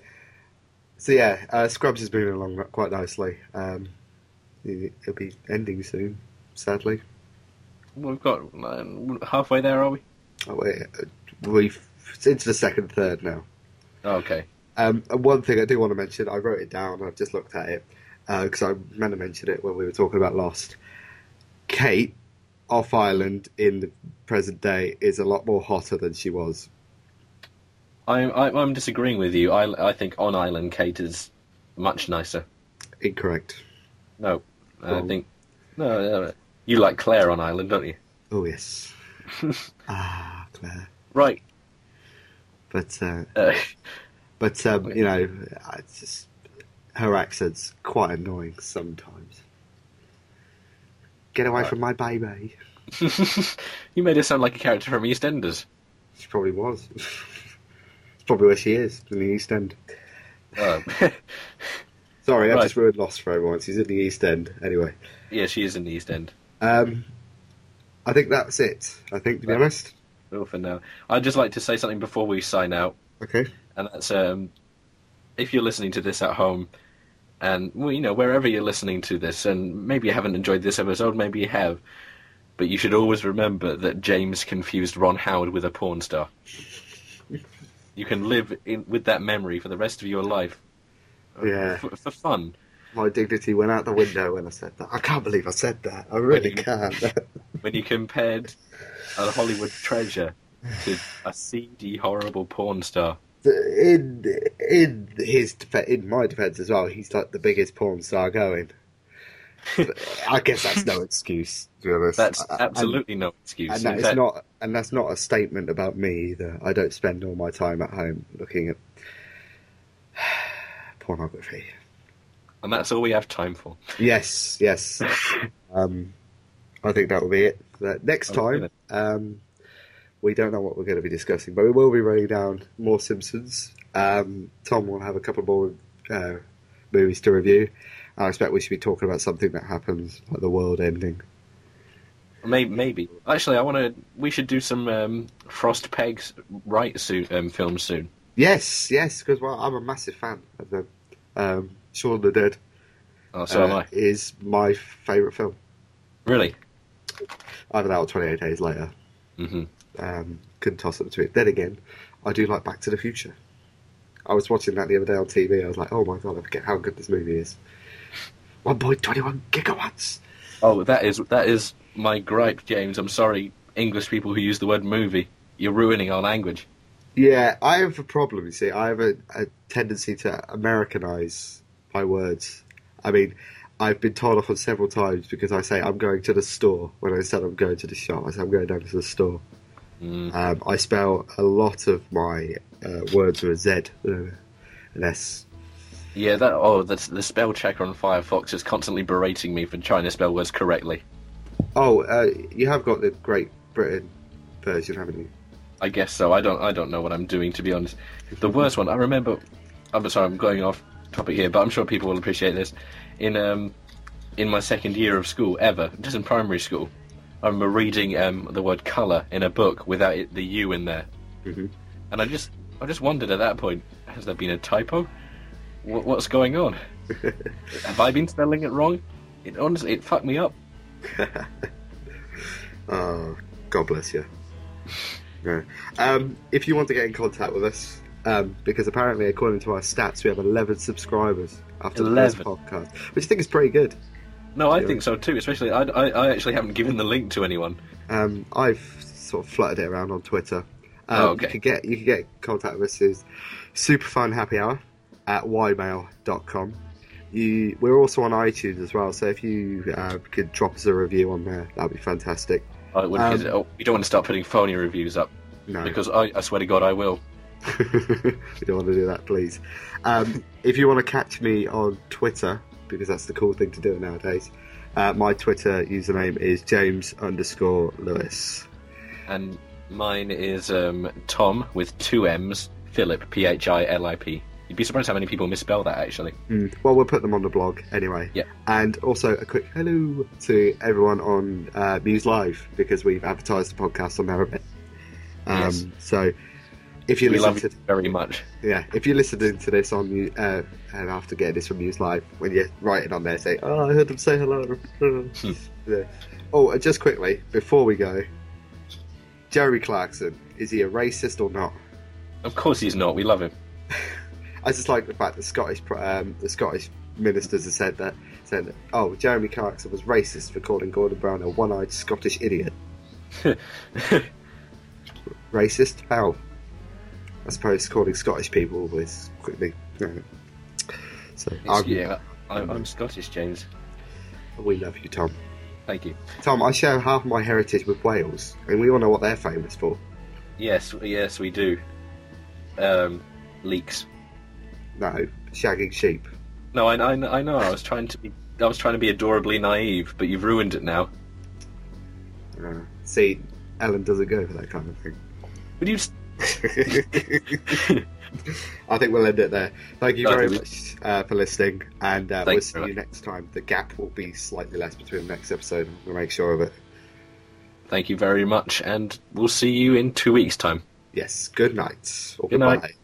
so yeah, uh, Scrubs is moving along quite nicely. Um, it- it'll be ending soon, sadly. We've got uh, halfway there, are we? Oh, wait, uh, we've it's into the second third now. Oh, okay. Um, and one thing I do want to mention, I wrote it down. I've just looked at it because I meant to mention it when we were talking about Lost. Kate off island in the present day is a lot more hotter than she was. I'm I'm I'm disagreeing with you. I I think on island Kate is much nicer. Incorrect. No, I think no, no, no. You like Claire on island, don't you? Oh yes. ah, Claire. Right. But uh, Uh, but um, you know, it's just her accent's quite annoying sometimes. Get away from my baby. you made her sound like a character from EastEnders. She probably was. probably where she is, in the East End. Um, Sorry, I Right. just ruined Lost for everyone. She's in the East End. Anyway, yeah, she is in the East End. um, I think that's it. I think, to be Right. honest. Well, for now, I'd just like to say something before we sign out. Okay. and that's um, if you're listening to this at home, and well, you know wherever you're listening to this, and maybe you haven't enjoyed this episode, maybe you have, but you should always remember that James confused Ron Howard with a porn star. You can live in, with that memory for the rest of your life. Yeah. For, for fun. My dignity went out the window when I said that. I can't believe I said that. I really you- can't. When you compared a Hollywood treasure to a seedy, horrible porn star. in in his in my defense as well, he's like the biggest porn star going. But I guess that's no excuse. To be honest, That's I- I- absolutely no excuse. And, that is fact- not, and that's not a statement about me either. I don't spend all my time at home looking at pornography. and that's all we have time for. Yes, yes. um, I think that will be it. Uh, next time, um, we don't know what we're going to be discussing, but we will be running down more Simpsons. Um, Tom will have a couple more uh, movies to review. I expect we should be talking about something that happens, like the world ending. Maybe, maybe. Actually, I want to. We should do some um, Frost Pegg Wright soon um, films soon. Yes, yes, because well, I'm a massive fan of them. Um, Shaun the Dead Oh, so am uh, I. is my favourite film. Really? Either that or 28 Days Later. hmm um, couldn't toss it between. Then again, I do like Back to the Future. I was watching that the other day on TV. I was like, oh my god, I forget how good this movie is. 1.21 gigawatts. Oh, that is that is my gripe, James. I'm sorry, English people who use the word movie. You're ruining our language. Yeah, I have a problem. You see, I have a, a tendency to Americanize my words. I mean, I've been told off on several times because I say I'm going to the store when I said I'm going to the shop. I say I'm going down to the store. Mm. Um, I spell a lot of my uh, words with a Z, uh, an S. Yeah, that. Oh, that's the spell checker on Firefox is constantly berating me for trying to spell words correctly. Oh, uh, you have got the Great Britain version, haven't you? I guess so. I don't. I don't know what I'm doing to be honest. The worst one I remember. I'm sorry. I'm going off topic here, but I'm sure people will appreciate this. In um, in my second year of school ever, just in primary school, I remember reading um the word colour in a book without it, the U in there, Mhm. and I just I just wondered at that point, has there been a typo? What, what's going on? Have I been spelling it wrong? It honestly it fucked me up. Oh, God bless you. Yeah. Um, if you want to get in contact with us, um, because apparently, according to our stats, we have 11 subscribers after the first 11. podcast, which I think is pretty good. No, I think so too. Especially I, I, I actually haven't given the link to anyone. Um, I've sort of fluttered it around on Twitter. Um, Oh, okay. You can get you can get in contact with us is superfunhappyhour at ymail.com. You, we're also on iTunes as well, so if you uh, could drop us a review on there, that'd be fantastic. I would, Um, 'cause, oh, we don't want to start putting phony reviews up No. because I, I swear to God I will. we don't want to do that, please. Um, if you want to catch me on Twitter, because that's the cool thing to do nowadays, uh, my Twitter username is James underscore Lewis. And mine is um, Tom with two M's, Philip P H I L I P. You'd be surprised how many people misspell that actually. Mm. Well, we'll put them on the blog anyway. Yeah. And also a quick hello to everyone on uh, Muse Live because we've advertised the podcast on there a bit. Um, Yes. So if you we listen love to you very much. Yeah, if you're listening to this on uh, and after getting this from Muse Live, when you're writing on there, say, "Oh, I heard them say hello." yeah. Oh, and just quickly before we go, Jeremy Clarkson is he a racist or not? Of course he's not. We love him. I just like the fact that Scottish um, the Scottish ministers have said that said that oh Jeremy Clarkson was racist for calling Gordon Brown a one-eyed Scottish idiot. Racist? How? I suppose calling Scottish people was quickly. you know. So I'm- yeah, I'm, I'm Scottish, James. we love you, Tom. Thank you. Tom, I share half my heritage with Wales, and we all know what they're famous for. Yes, yes, we do. Um, leeks. No, shagging sheep. No, I, I, I know. I was trying to be. I was trying to be adorably naive, but you've ruined it now. Uh, see, Ellen doesn't go for that kind of thing. Would you? I think we'll end it there. Thank you I very much uh, for listening, and uh, we'll see you much. next time. The gap will be slightly less between the next episode. We'll make sure of it. Thank you very much, and we'll see you in two weeks' time. Yes, good night. Or Good night. goodbye.